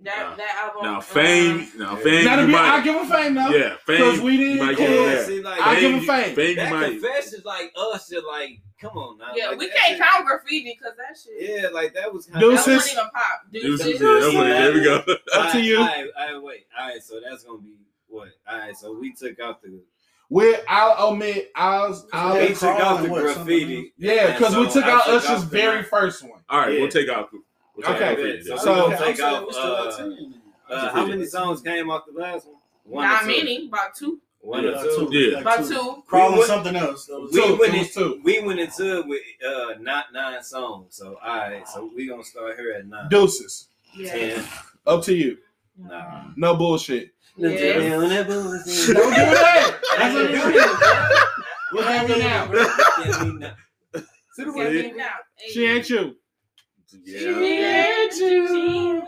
B: That that album.
A: now fame, now fame,
C: Now to
A: you
C: I give him fame now.
A: yeah,
C: Because we didn't
A: might
C: cool.
D: Yeah,
A: that.
D: see, like
C: I give him fame.
A: Fame, you
D: that
A: might.
D: confessions like us, shit. Like, come on now.
B: Yeah,
D: like,
B: we can't
D: shit-
B: count graffiti because that shit.
D: Yeah, like that was kind
B: That
C: Deuces.
B: wasn't even pop.
A: Deuces,
B: Deuces.
A: yeah, that's what there we go.
C: Up to you.
D: All right, all right, wait. All right, so that's gonna be what? All right, so we took out the
C: With I'll omit I'll I'll
D: we took out the graffiti.
C: Yeah,
D: and
C: because we took
D: I
C: out
D: took
C: Usher's
D: the
C: very first one.
A: All right,
D: Yeah.
A: we'll take out. We'll
C: Okay,
A: out
D: bet.
A: Fade.
D: So,
C: So-
D: we take
K: saying
D: out.
K: we
D: Uh, uh, how many songs came off the last one? One
B: Not many, about two.
D: One
A: Yeah.
D: or two.
A: Yeah.
B: About two.
K: Crawling
D: We
K: something else.
D: We
C: Two,
D: went
C: it
D: in,
C: two.
D: we went into it with uh not nine songs. So all right, so we gonna start here at nine.
C: Deuces.
B: Yeah.
D: Ten.
C: Up to you.
D: Nah.
C: No bullshit.
B: Yeah.
C: Don't do that. That's what it is. What happened now?
K: See the
B: Yeah,
K: way-
B: it out.
C: She ain't you.
A: Yeah.
B: Yeah.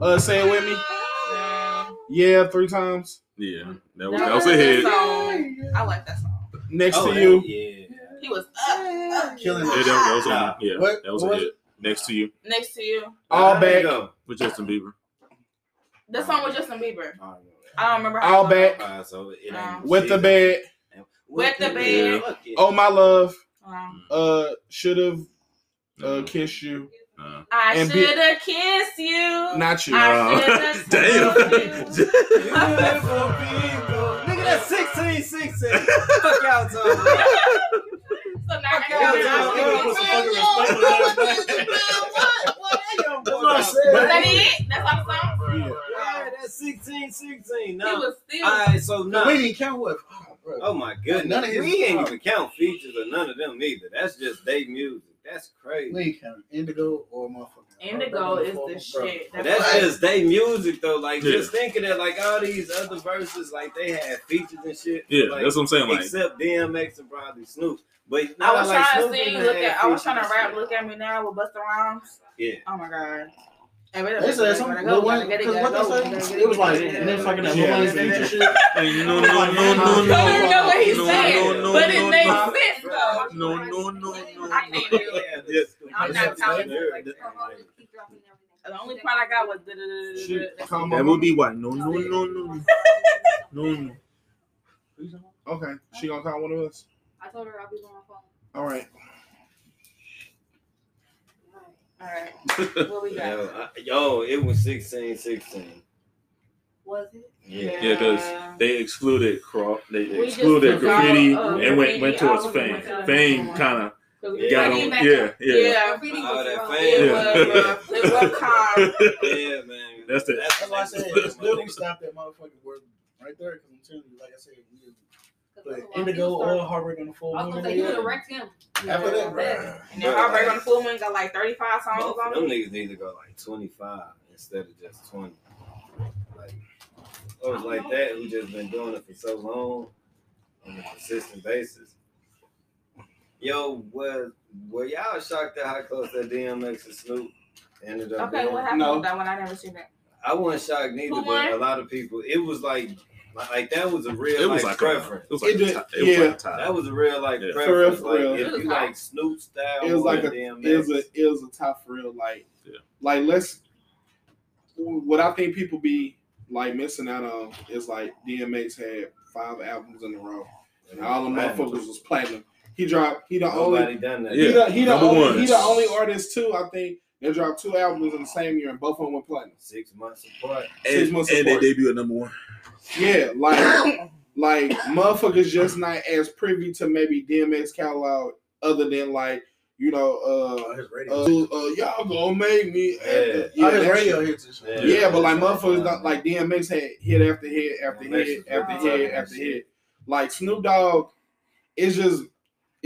C: Uh, say it with me. Yeah, three times.
A: Yeah, that was
B: That
A: that was
B: was
A: a
B: a
A: hit.
B: I like that song.
C: Next
D: Oh,
C: to you.
D: Yeah.
B: He was up, up.
K: Killing
A: Yeah,
K: it.
A: that, that was
D: Nah.
A: a, yeah,
K: What-
A: that was
K: what
A: a hit. Next to you
B: next to you.
C: All back.
D: up
A: with Justin Bieber.
B: The song with Justin Bieber.
D: All
B: I don't remember how
C: All
B: it
C: back.
D: right, so it
B: Um,
C: With the bed.
B: With the bed.
D: Fuck it.
C: Oh my love.
B: Um,
C: Uh, should have uh
A: Uh,
C: kissed you.
A: Uh,
B: I should have kissed you.
C: Not you.
B: I
A: uh,
B: should've
A: damn.
B: told you.
D: Beautiful people. Nigga, that's 16, 16. Fuck y'all talking about.
B: So now
D: Fuck
B: I
D: y'all
B: got
D: talking
K: That's what I
B: Was
K: said.
B: that it? That's all the song?
D: Yeah, that's 16, 16.
B: He
D: No.
B: was still.
D: All right, so
K: No,
D: now.
K: we didn't count what. Oh, bro.
D: Oh my goodness.
K: None of his-
D: we ain't even count features or none of them either. That's just they music. That's crazy.
K: We ain't count Indigo or motherfucking.
B: Uh, Indigo is the
K: Bro.
B: shit. That's,
D: that's
B: right.
D: just they music though. Like
A: Yeah.
D: just thinking that like all these other verses, like they had features and shit.
A: yeah,
D: like,
A: that's what I'm saying. Like,
D: except DMX and probably Snoop. But
B: I was
D: like
B: trying
D: Snoop
B: to sing. Look at. I was trying to rap.
D: shit.
B: Look at me now with Busta Rhymes.
D: Yeah.
B: Oh my god. Hey, wait a
K: They said
B: gotta
K: something.
B: go,
K: Lil
B: gotta
K: Wayne,
B: get it,
K: because
B: gotta
K: what
B: go,
K: they
B: gotta
K: say,
B: get
K: it was
B: it,
K: like,
B: gotta
K: and then
B: get
K: fucking that
B: it.
K: Lil Wayne's
B: Yeah.
K: feature shit.
A: hey, no, no, no, no, no.
B: I
A: no,
B: don't even know what he's
A: no,
B: saying,
A: no, no,
B: but
A: no,
B: it makes
A: no.
B: sense though.
A: no, no, no, no,
J: I can't do it.
A: Yeah.
J: I'm not telling you.
C: Like,
B: The only part I got was
A: That
C: on.
A: would be what? No, no, no, no, no, no.
C: Okay, she gonna call one of us.
J: I told her I'll be on my phone.
C: All right.
B: All right. What we got?
D: Yo, I, yo, it was 16 16.
J: Was it?
D: Yeah.
A: Yeah, because they excluded cro- they
B: We just
A: excluded
B: took out,
A: graffiti
B: uh,
A: and went went
B: graffiti
A: towards
B: out
A: fame.
B: and went to-
A: Fame kind of
B: So
A: got on.
B: back
A: Yeah, yeah.
B: Yeah.
J: Graffiti
D: Oh,
J: was
D: that
J: wrong.
D: fan.
B: It
A: Yeah.
B: was rough. It was calm.
D: Yeah, man.
A: That's the-
K: That's why I said it's good we stopped that motherfucking word right there because I'm telling you, like I said, we just put indigo or heartbreak on the full
J: I was gonna say you would have wrecked him.
K: After that,
B: Yeah.
K: bro.
B: And then Heartbreak on the Full Moon got like 35 songs
D: Both of
B: on
D: them
B: it.
D: niggas need to go like 25 instead of just 20. Like, I was like that who just been doing it for so long on a consistent basis. Yo, was were y'all shocked at how close that DMX and Snoop ended up
B: Okay,
D: being?
B: what happened
C: No.
B: with that one? I never seen that.
D: I wasn't shocked neither, but a lot of people. It was like, like, like that was a real
A: It was
D: like,
A: like a,
D: preference.
A: it was like
C: It
A: a tie- it was
C: yeah.
A: like a tie.
D: That was a real like
A: Yeah.
C: For real,
D: preference.
C: for
D: like
C: real.
D: if you
B: hot.
D: like Snoop style,
C: It was like a
D: DMX,
C: it was a it was a top for real. Like
A: Yeah.
C: like let's what I think people be like missing out on is like DMX had five albums in a row and all the motherfuckers was platinum. He dropped he the only
D: done that.
C: he
A: Yeah.
C: the, he the
A: number
C: only
A: ones.
C: he the only artist too. I think that dropped two albums in the same year and both of them went platinum.
D: Six months apart.
C: Six
A: and,
C: months
A: and they
C: apart.
A: debut at number one.
C: Yeah, like like motherfuckers just not as privy to maybe DMX catalog other than like you know uh
K: his
C: uh,
K: radio.
C: uh y'all gonna make me
D: Yeah.
C: yeah,
K: oh, his radio hits.
D: Yeah.
C: yeah, but like motherfuckers don't like DMX had hit after hit after
D: DMX
C: hit after hit after hit. Like Snoop Dogg, it's just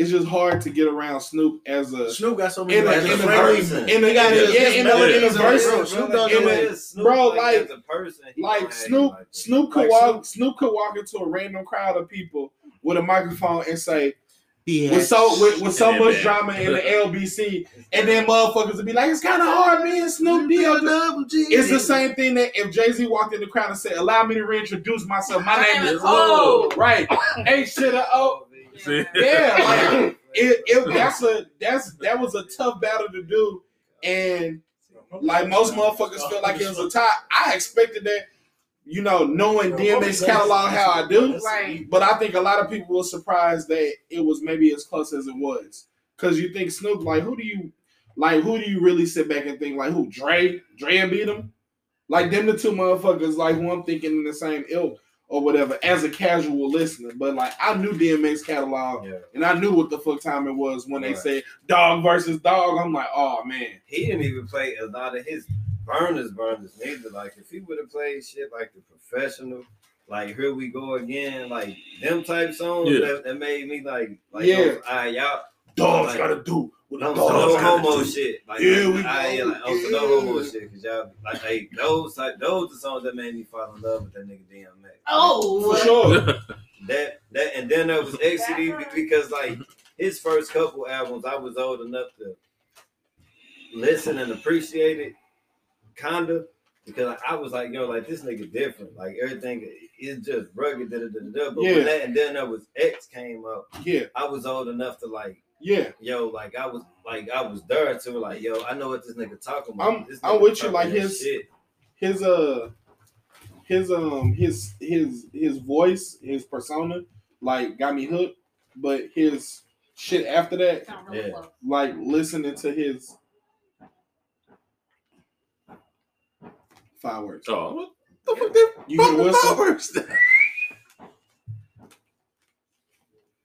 C: it's just hard to get around Snoop as a
K: Snoop got so many
C: in a,
K: like,
C: in a,
K: friendly-
D: person.
C: in a,
K: He got his-
C: yeah,
K: his
C: in a, in a
K: melodies and
C: verse,
K: bro, Snoop Dogg
C: in
K: got
C: a-
K: his-
D: Snoop,
C: bro,
D: like,
C: like-
D: as a person, he
C: like
D: gonna
C: Snoop,
D: hang like that.
C: Snoop could
K: Like
C: walk, Snoop could walk into a random crowd of people with a microphone and say,
K: He
C: with
K: had
C: so with, with so
A: Yeah,
C: much
A: man.
C: drama in the LBC, and then motherfuckers would be like, "It's kind of hard, man." Snoop deal. It's the same thing that if Jay Z walked in the crowd and said, "Allow me to reintroduce myself. My name is O." Right, H to the O.
A: See?
C: Yeah, like it, it. That's a that's that was a tough battle to do, and like most motherfuckers feel like it was a tie. I expected that, you know, knowing DMX catalog how I do.
B: Right.
C: But I think a lot of people were surprised that it was maybe as close as it was. Cause you think Snoop, like who do you like who do you really sit back and think like who? Dre? Dre beat him? Like them the two motherfuckers like who I'm thinking in the same ilk or whatever as a casual listener. But like I knew DMX catalog
D: Yeah.
C: and I knew what the fuck time it was when they
D: Right.
C: said dog versus dog. I'm like, oh man.
D: He didn't even play a lot of his burners, burners neither. Like if he would have played shit like the professional, like here we go again, like them type songs
A: Yeah.
D: that, that made me like, like
C: Yeah.
D: those, y'all
C: Dogs
D: Like-
C: gotta do
D: no,
C: the
D: no
C: dogs
D: homo
C: do.
D: shit. Like,
C: Yeah, we
D: ah, yeah,
C: go.
D: like, oh, so no homo shit, cause y'all like, like those type, those the songs that made me fall in love with that nigga DMX.
B: Oh,
C: For sure.
D: that that and then there was XCD because like his first couple albums, I was old enough to listen and appreciate it, kinda. Because I was like, yo, like this nigga different. Like everything is just rugged, da da da da. da. But
C: Yeah.
D: when that and then there was X came up,
C: Yeah,
D: I was old enough to like,
C: yeah.
D: yo, like I was like I was there to like, yo, I know what this nigga talking about.
C: I'm-
D: This
C: I'm with you, like his-
D: shit.
C: his uh his um his his his voice, his persona, like got me hooked. But his shit after that,
D: Yeah.
C: like listening to his fireworks.
A: Oh, what the fuck? That
C: You hear whistle?
A: fireworks?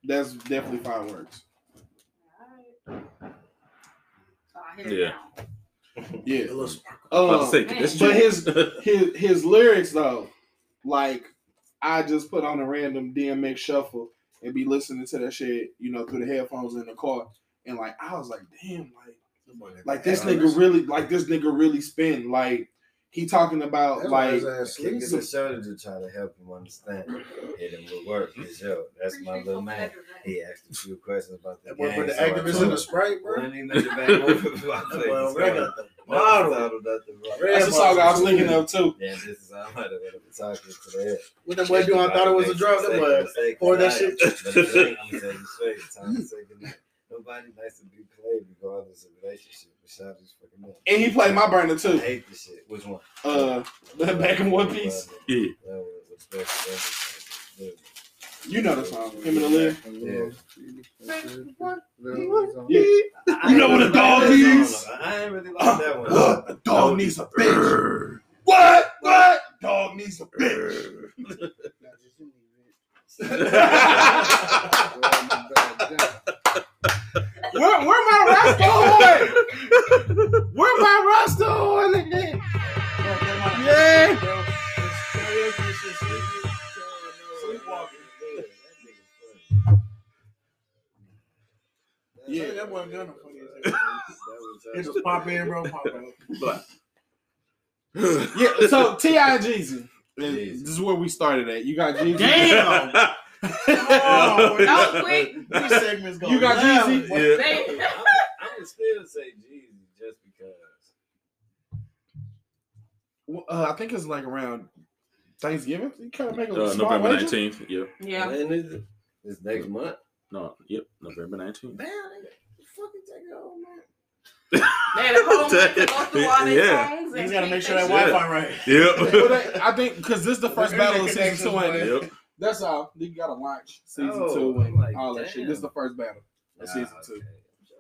C: That's definitely fireworks.
J: So I
A: Yeah.
J: now.
C: Yeah.
K: A little sparkle.
A: I was about
C: Um,
A: say,
C: but his his his lyrics though, like I just put on a random DMX shuffle and be listening to that shit, you know, through the headphones in the car, and like I was like, damn, like like this nigga really like this nigga really spin like he talking about
K: That's
C: like
K: his ass
D: Kick
K: sleep.
D: a shoulder to try to help him understand. Hit him with work. Cause yo, that's my little man. He asked a few questions about the
K: That boy
D: game.
K: put the
D: so I
K: Actavis
D: told
K: in the Sprite, bro.
D: When he made it back over, I played
K: Well,
D: the
K: Red
D: song.
K: got the
D: Never
K: bottle.
D: thought of nothing, bro.
K: Red
C: that's the song I was
K: bottle.
C: thinking of too.
D: Yeah, this is I might have been talking to the head.
K: What that boy doing? I thought it was a drug. That boy pour that shit.
D: But it's ain't. I'm gonna tell you straight. Time to say goodnight. Nobody likes to be played regardless of relationship. But shout this fucking up.
C: And he played my burner
D: I
C: too.
D: hate this shit. Which one?
C: Uh, back in One Piece.
A: Yeah.
D: That was what's best.
C: You know the song. Him and the lid.
D: Yeah.
C: You know what a dog is?
D: I ain't really like that one.
C: What? A dog needs a bitch. What? What? Dog needs a bitch. Where, where my Rasta on? Where my Rasta on? nigga? Yeah.
E: Yeah, that wasn't gonna funny. It just pop in, bro. Pop out.
A: But
C: Yeah, so T.I. and Jeezy.
D: Jeezy.
C: This is where we started at. You got Jeezy.
E: Damn.
B: That was quick.
E: These segments go
C: You got
E: left.
C: Jeezy?
A: yeah.
B: They-
D: I would still say Jeezy just because.
C: Uh, I think it's like around Thanksgiving. You kind of make a
A: Uh,
C: small
A: November nineteenth. Yep.
B: yeah.
D: When is it? It's next month.
A: No. Yep. November nineteenth.
D: Man, fucking take it home, man.
B: They had a whole to go through all their
A: Yeah.
B: songs.
E: You gotta make sure that
B: shit.
E: Wi-Fi right.
A: Yep.
C: Well, they- I think because this is the first battle of
E: internet
C: season two. ain't it?
A: Yep.
C: That's all. You gotta watch season
D: Oh,
C: two and
D: like,
C: all that shit. This is the first battle of
D: Ah,
C: season two.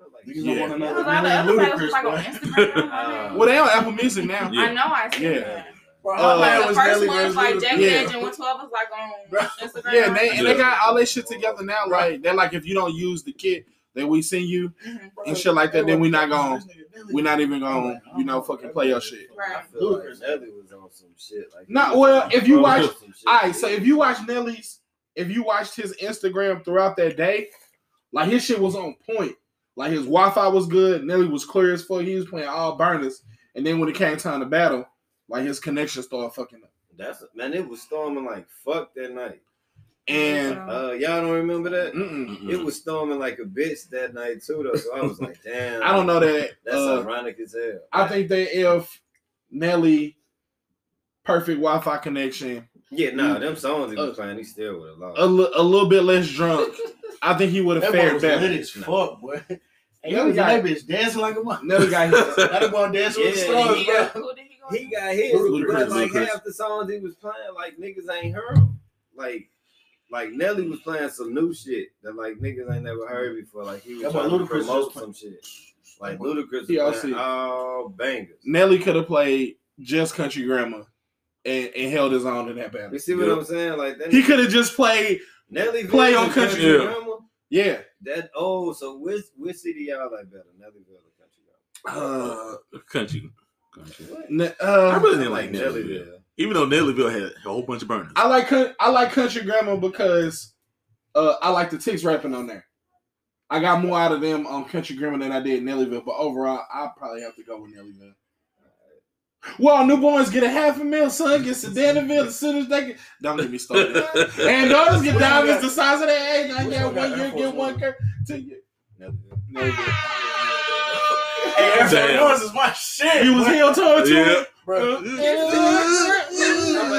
D: I'm like,
E: Niggas
A: Yeah.
E: don't want to know
B: Because
E: the
B: all the
E: name
B: other battles
E: Ludacris,
B: was like on. Instagram.
D: Uh,
C: Well, they on Apple Music now.
A: Yeah.
B: I know I see
C: Yeah.
B: that.
E: Bro,
C: Uh,
B: Like the first
E: Nelly
B: one
E: versus
B: like Jack
E: Ludacris.
C: Yeah.
B: Edge and 112 was like on Instagram.
C: Yeah, and they and they got all that shit together now. Like they're like, if you don't use the kit that we send you
B: Mhm.
C: And shit like that, then we not gonna
E: This nigga Nelly-
C: we not even gonna you know fucking play your shit.
D: I
B: Right.
D: feel like Nelly was on some shit. Like,
C: Nah,
D: he was
C: well, if you watch-
D: shit.
C: All right, so if you watch Nelly's, if you watched his Instagram throughout that day, like his shit was on point. Like his Wi-Fi was good. Nelly was clear as fuck. He was playing all burners, and then when it came time to battle, like his connection started fucking up.
D: That's man, it was storming like fuck that night.
C: And
D: Uh, y'all don't remember that?
C: mm-mm,
D: It was storming like a bitch that night too, though. So I was like, damn.
C: I don't know that.
D: That's
C: uh,
D: ironic as hell.
C: I think that if Nelly perfect Wi-Fi connection,
D: Yeah, nah, them songs he was
C: Uh,
D: playing, he still would have lost.
C: a, li- a little bit less drunk, I think he would have fared
E: was lit
C: better.
E: as fuck, boy. Hey,
C: Nelly
E: you was
C: got-
E: that bitch dancing like a mother.
C: Nelly got his,
E: That boy dancing with the
D: Yeah,
E: stars,
D: he
E: bro.
D: got-
B: Who did he
D: he got his, but like half the songs he was playing, like niggas ain't heard 'em. Like, like Nelly was playing some new shit that like niggas ain't never heard before. Like he was
E: That's why
D: trying to
E: Ludacris
D: promote
E: just
D: some shit. Like Ludacris
C: He
D: was
C: also-
D: playing all bangers.
C: Nelly could have played just country grammar and, and held his own in that battle.
D: You see what
A: Yep.
D: I'm saying? Like that.
C: He could have just played,
D: Nelly
C: play on
D: and
C: country.
A: Yeah.
D: Grammar.
C: yeah.
D: That oh, so which which city y'all like better, Nellyville or Country Grammar?
C: Uh,
A: Country. Country.
C: Ne-
A: I
C: uh,
A: really didn't like Nellyville.
D: Nellyville.
A: Even though Nellyville had a whole bunch of burners.
C: I like I like country grammar because uh, I like the ticks rapping on there. I got more out of them on country grammar than I did in Nellyville, but overall, I'll probably have to go with Nellyville. Well, newborns get a half a mil, son gets a Danville as soon as they get. Don't get me started. and daughters get diamonds the size of their age. I get
E: one got
C: one year, get one
E: One?
C: cur- two years.
D: Nellyville.
C: Nellyville.
E: Hey, Air Force is my shit.
C: He was
E: boy.
C: heel toe to
A: Yeah.
C: it.
E: bro.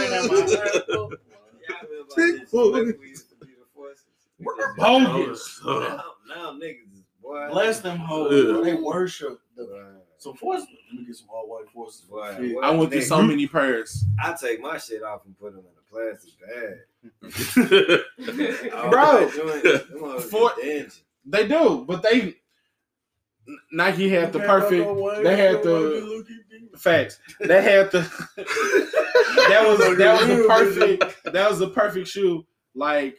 D: Y'all remember about this? Like, we used to be the forces. We just-
C: bogus.
D: Now, now niggas is boy.
E: Bless them hoes.
A: Yeah.
E: They worship the
D: Boy,
E: some forces. Let me get some all white forces.
D: boy,
C: I went through so many prayers.
D: I take my shit off and put them in a plastic bag.
C: Bro.
D: that joint,
C: For- They do, but they Nike had the perfect. They had the facts. That had the. that was that was the perfect. That was the perfect shoe. Like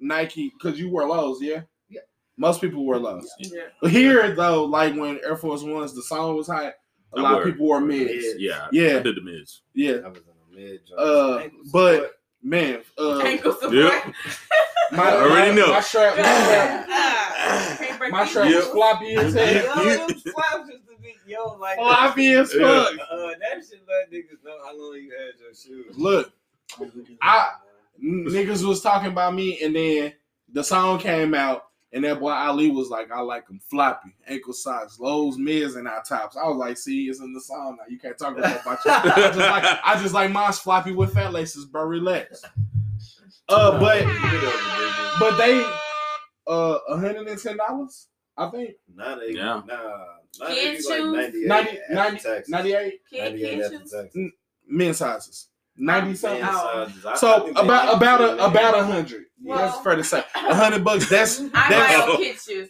C: Nike, because you wear lows, yeah.
E: Yeah.
C: Most people wear lows.
B: Yeah.
C: But here though, like when Air Force Ones, the song was high. A
A: I
C: lot
A: wear-
C: of people wore mids.
D: Mids.
A: yeah.
C: Yeah.
A: I did the mids.
C: Yeah,
D: I was in a mid.
C: Uh,
D: Ankle
C: but-
D: support.
C: man. Uh,
B: Ankle.
A: Yep.
C: my,
A: I already
C: my,
A: know.
C: My strap, my strap,
B: Ah,
C: my
B: these
C: strap
A: Yep.
C: was floppy as hell.
D: Them slaps used to be yo like
C: Floppy as fuck.
D: Uh, that shit let niggas know how long you had your shoes.
C: Look, I niggas was talking about me, and then the song came out, and that boy Ali was like, "I like them floppy, ankle socks, lows, mids, and our tops." I was like, "See, it's in the song now. You can't talk about about you." I just like, I just like mine's floppy with fat laces, bro. Relax. Uh, but but they uh, hundred and ten dollars. I think
D: Now they,
A: Yeah.
D: nah, now
B: Kids
D: they like 98
C: 90, 90, ninety-eight.
D: taxes.
C: 98
B: Kid,
D: 98
B: kid shoes.
D: taxes.
C: men's sizes. 90
D: Man
C: something.
D: Sizes. I- I
C: So about about a about a hundred.
B: Well-
C: that's fair to say. A hundred bucks. That's
B: I
C: That's-
B: buy kid shoes.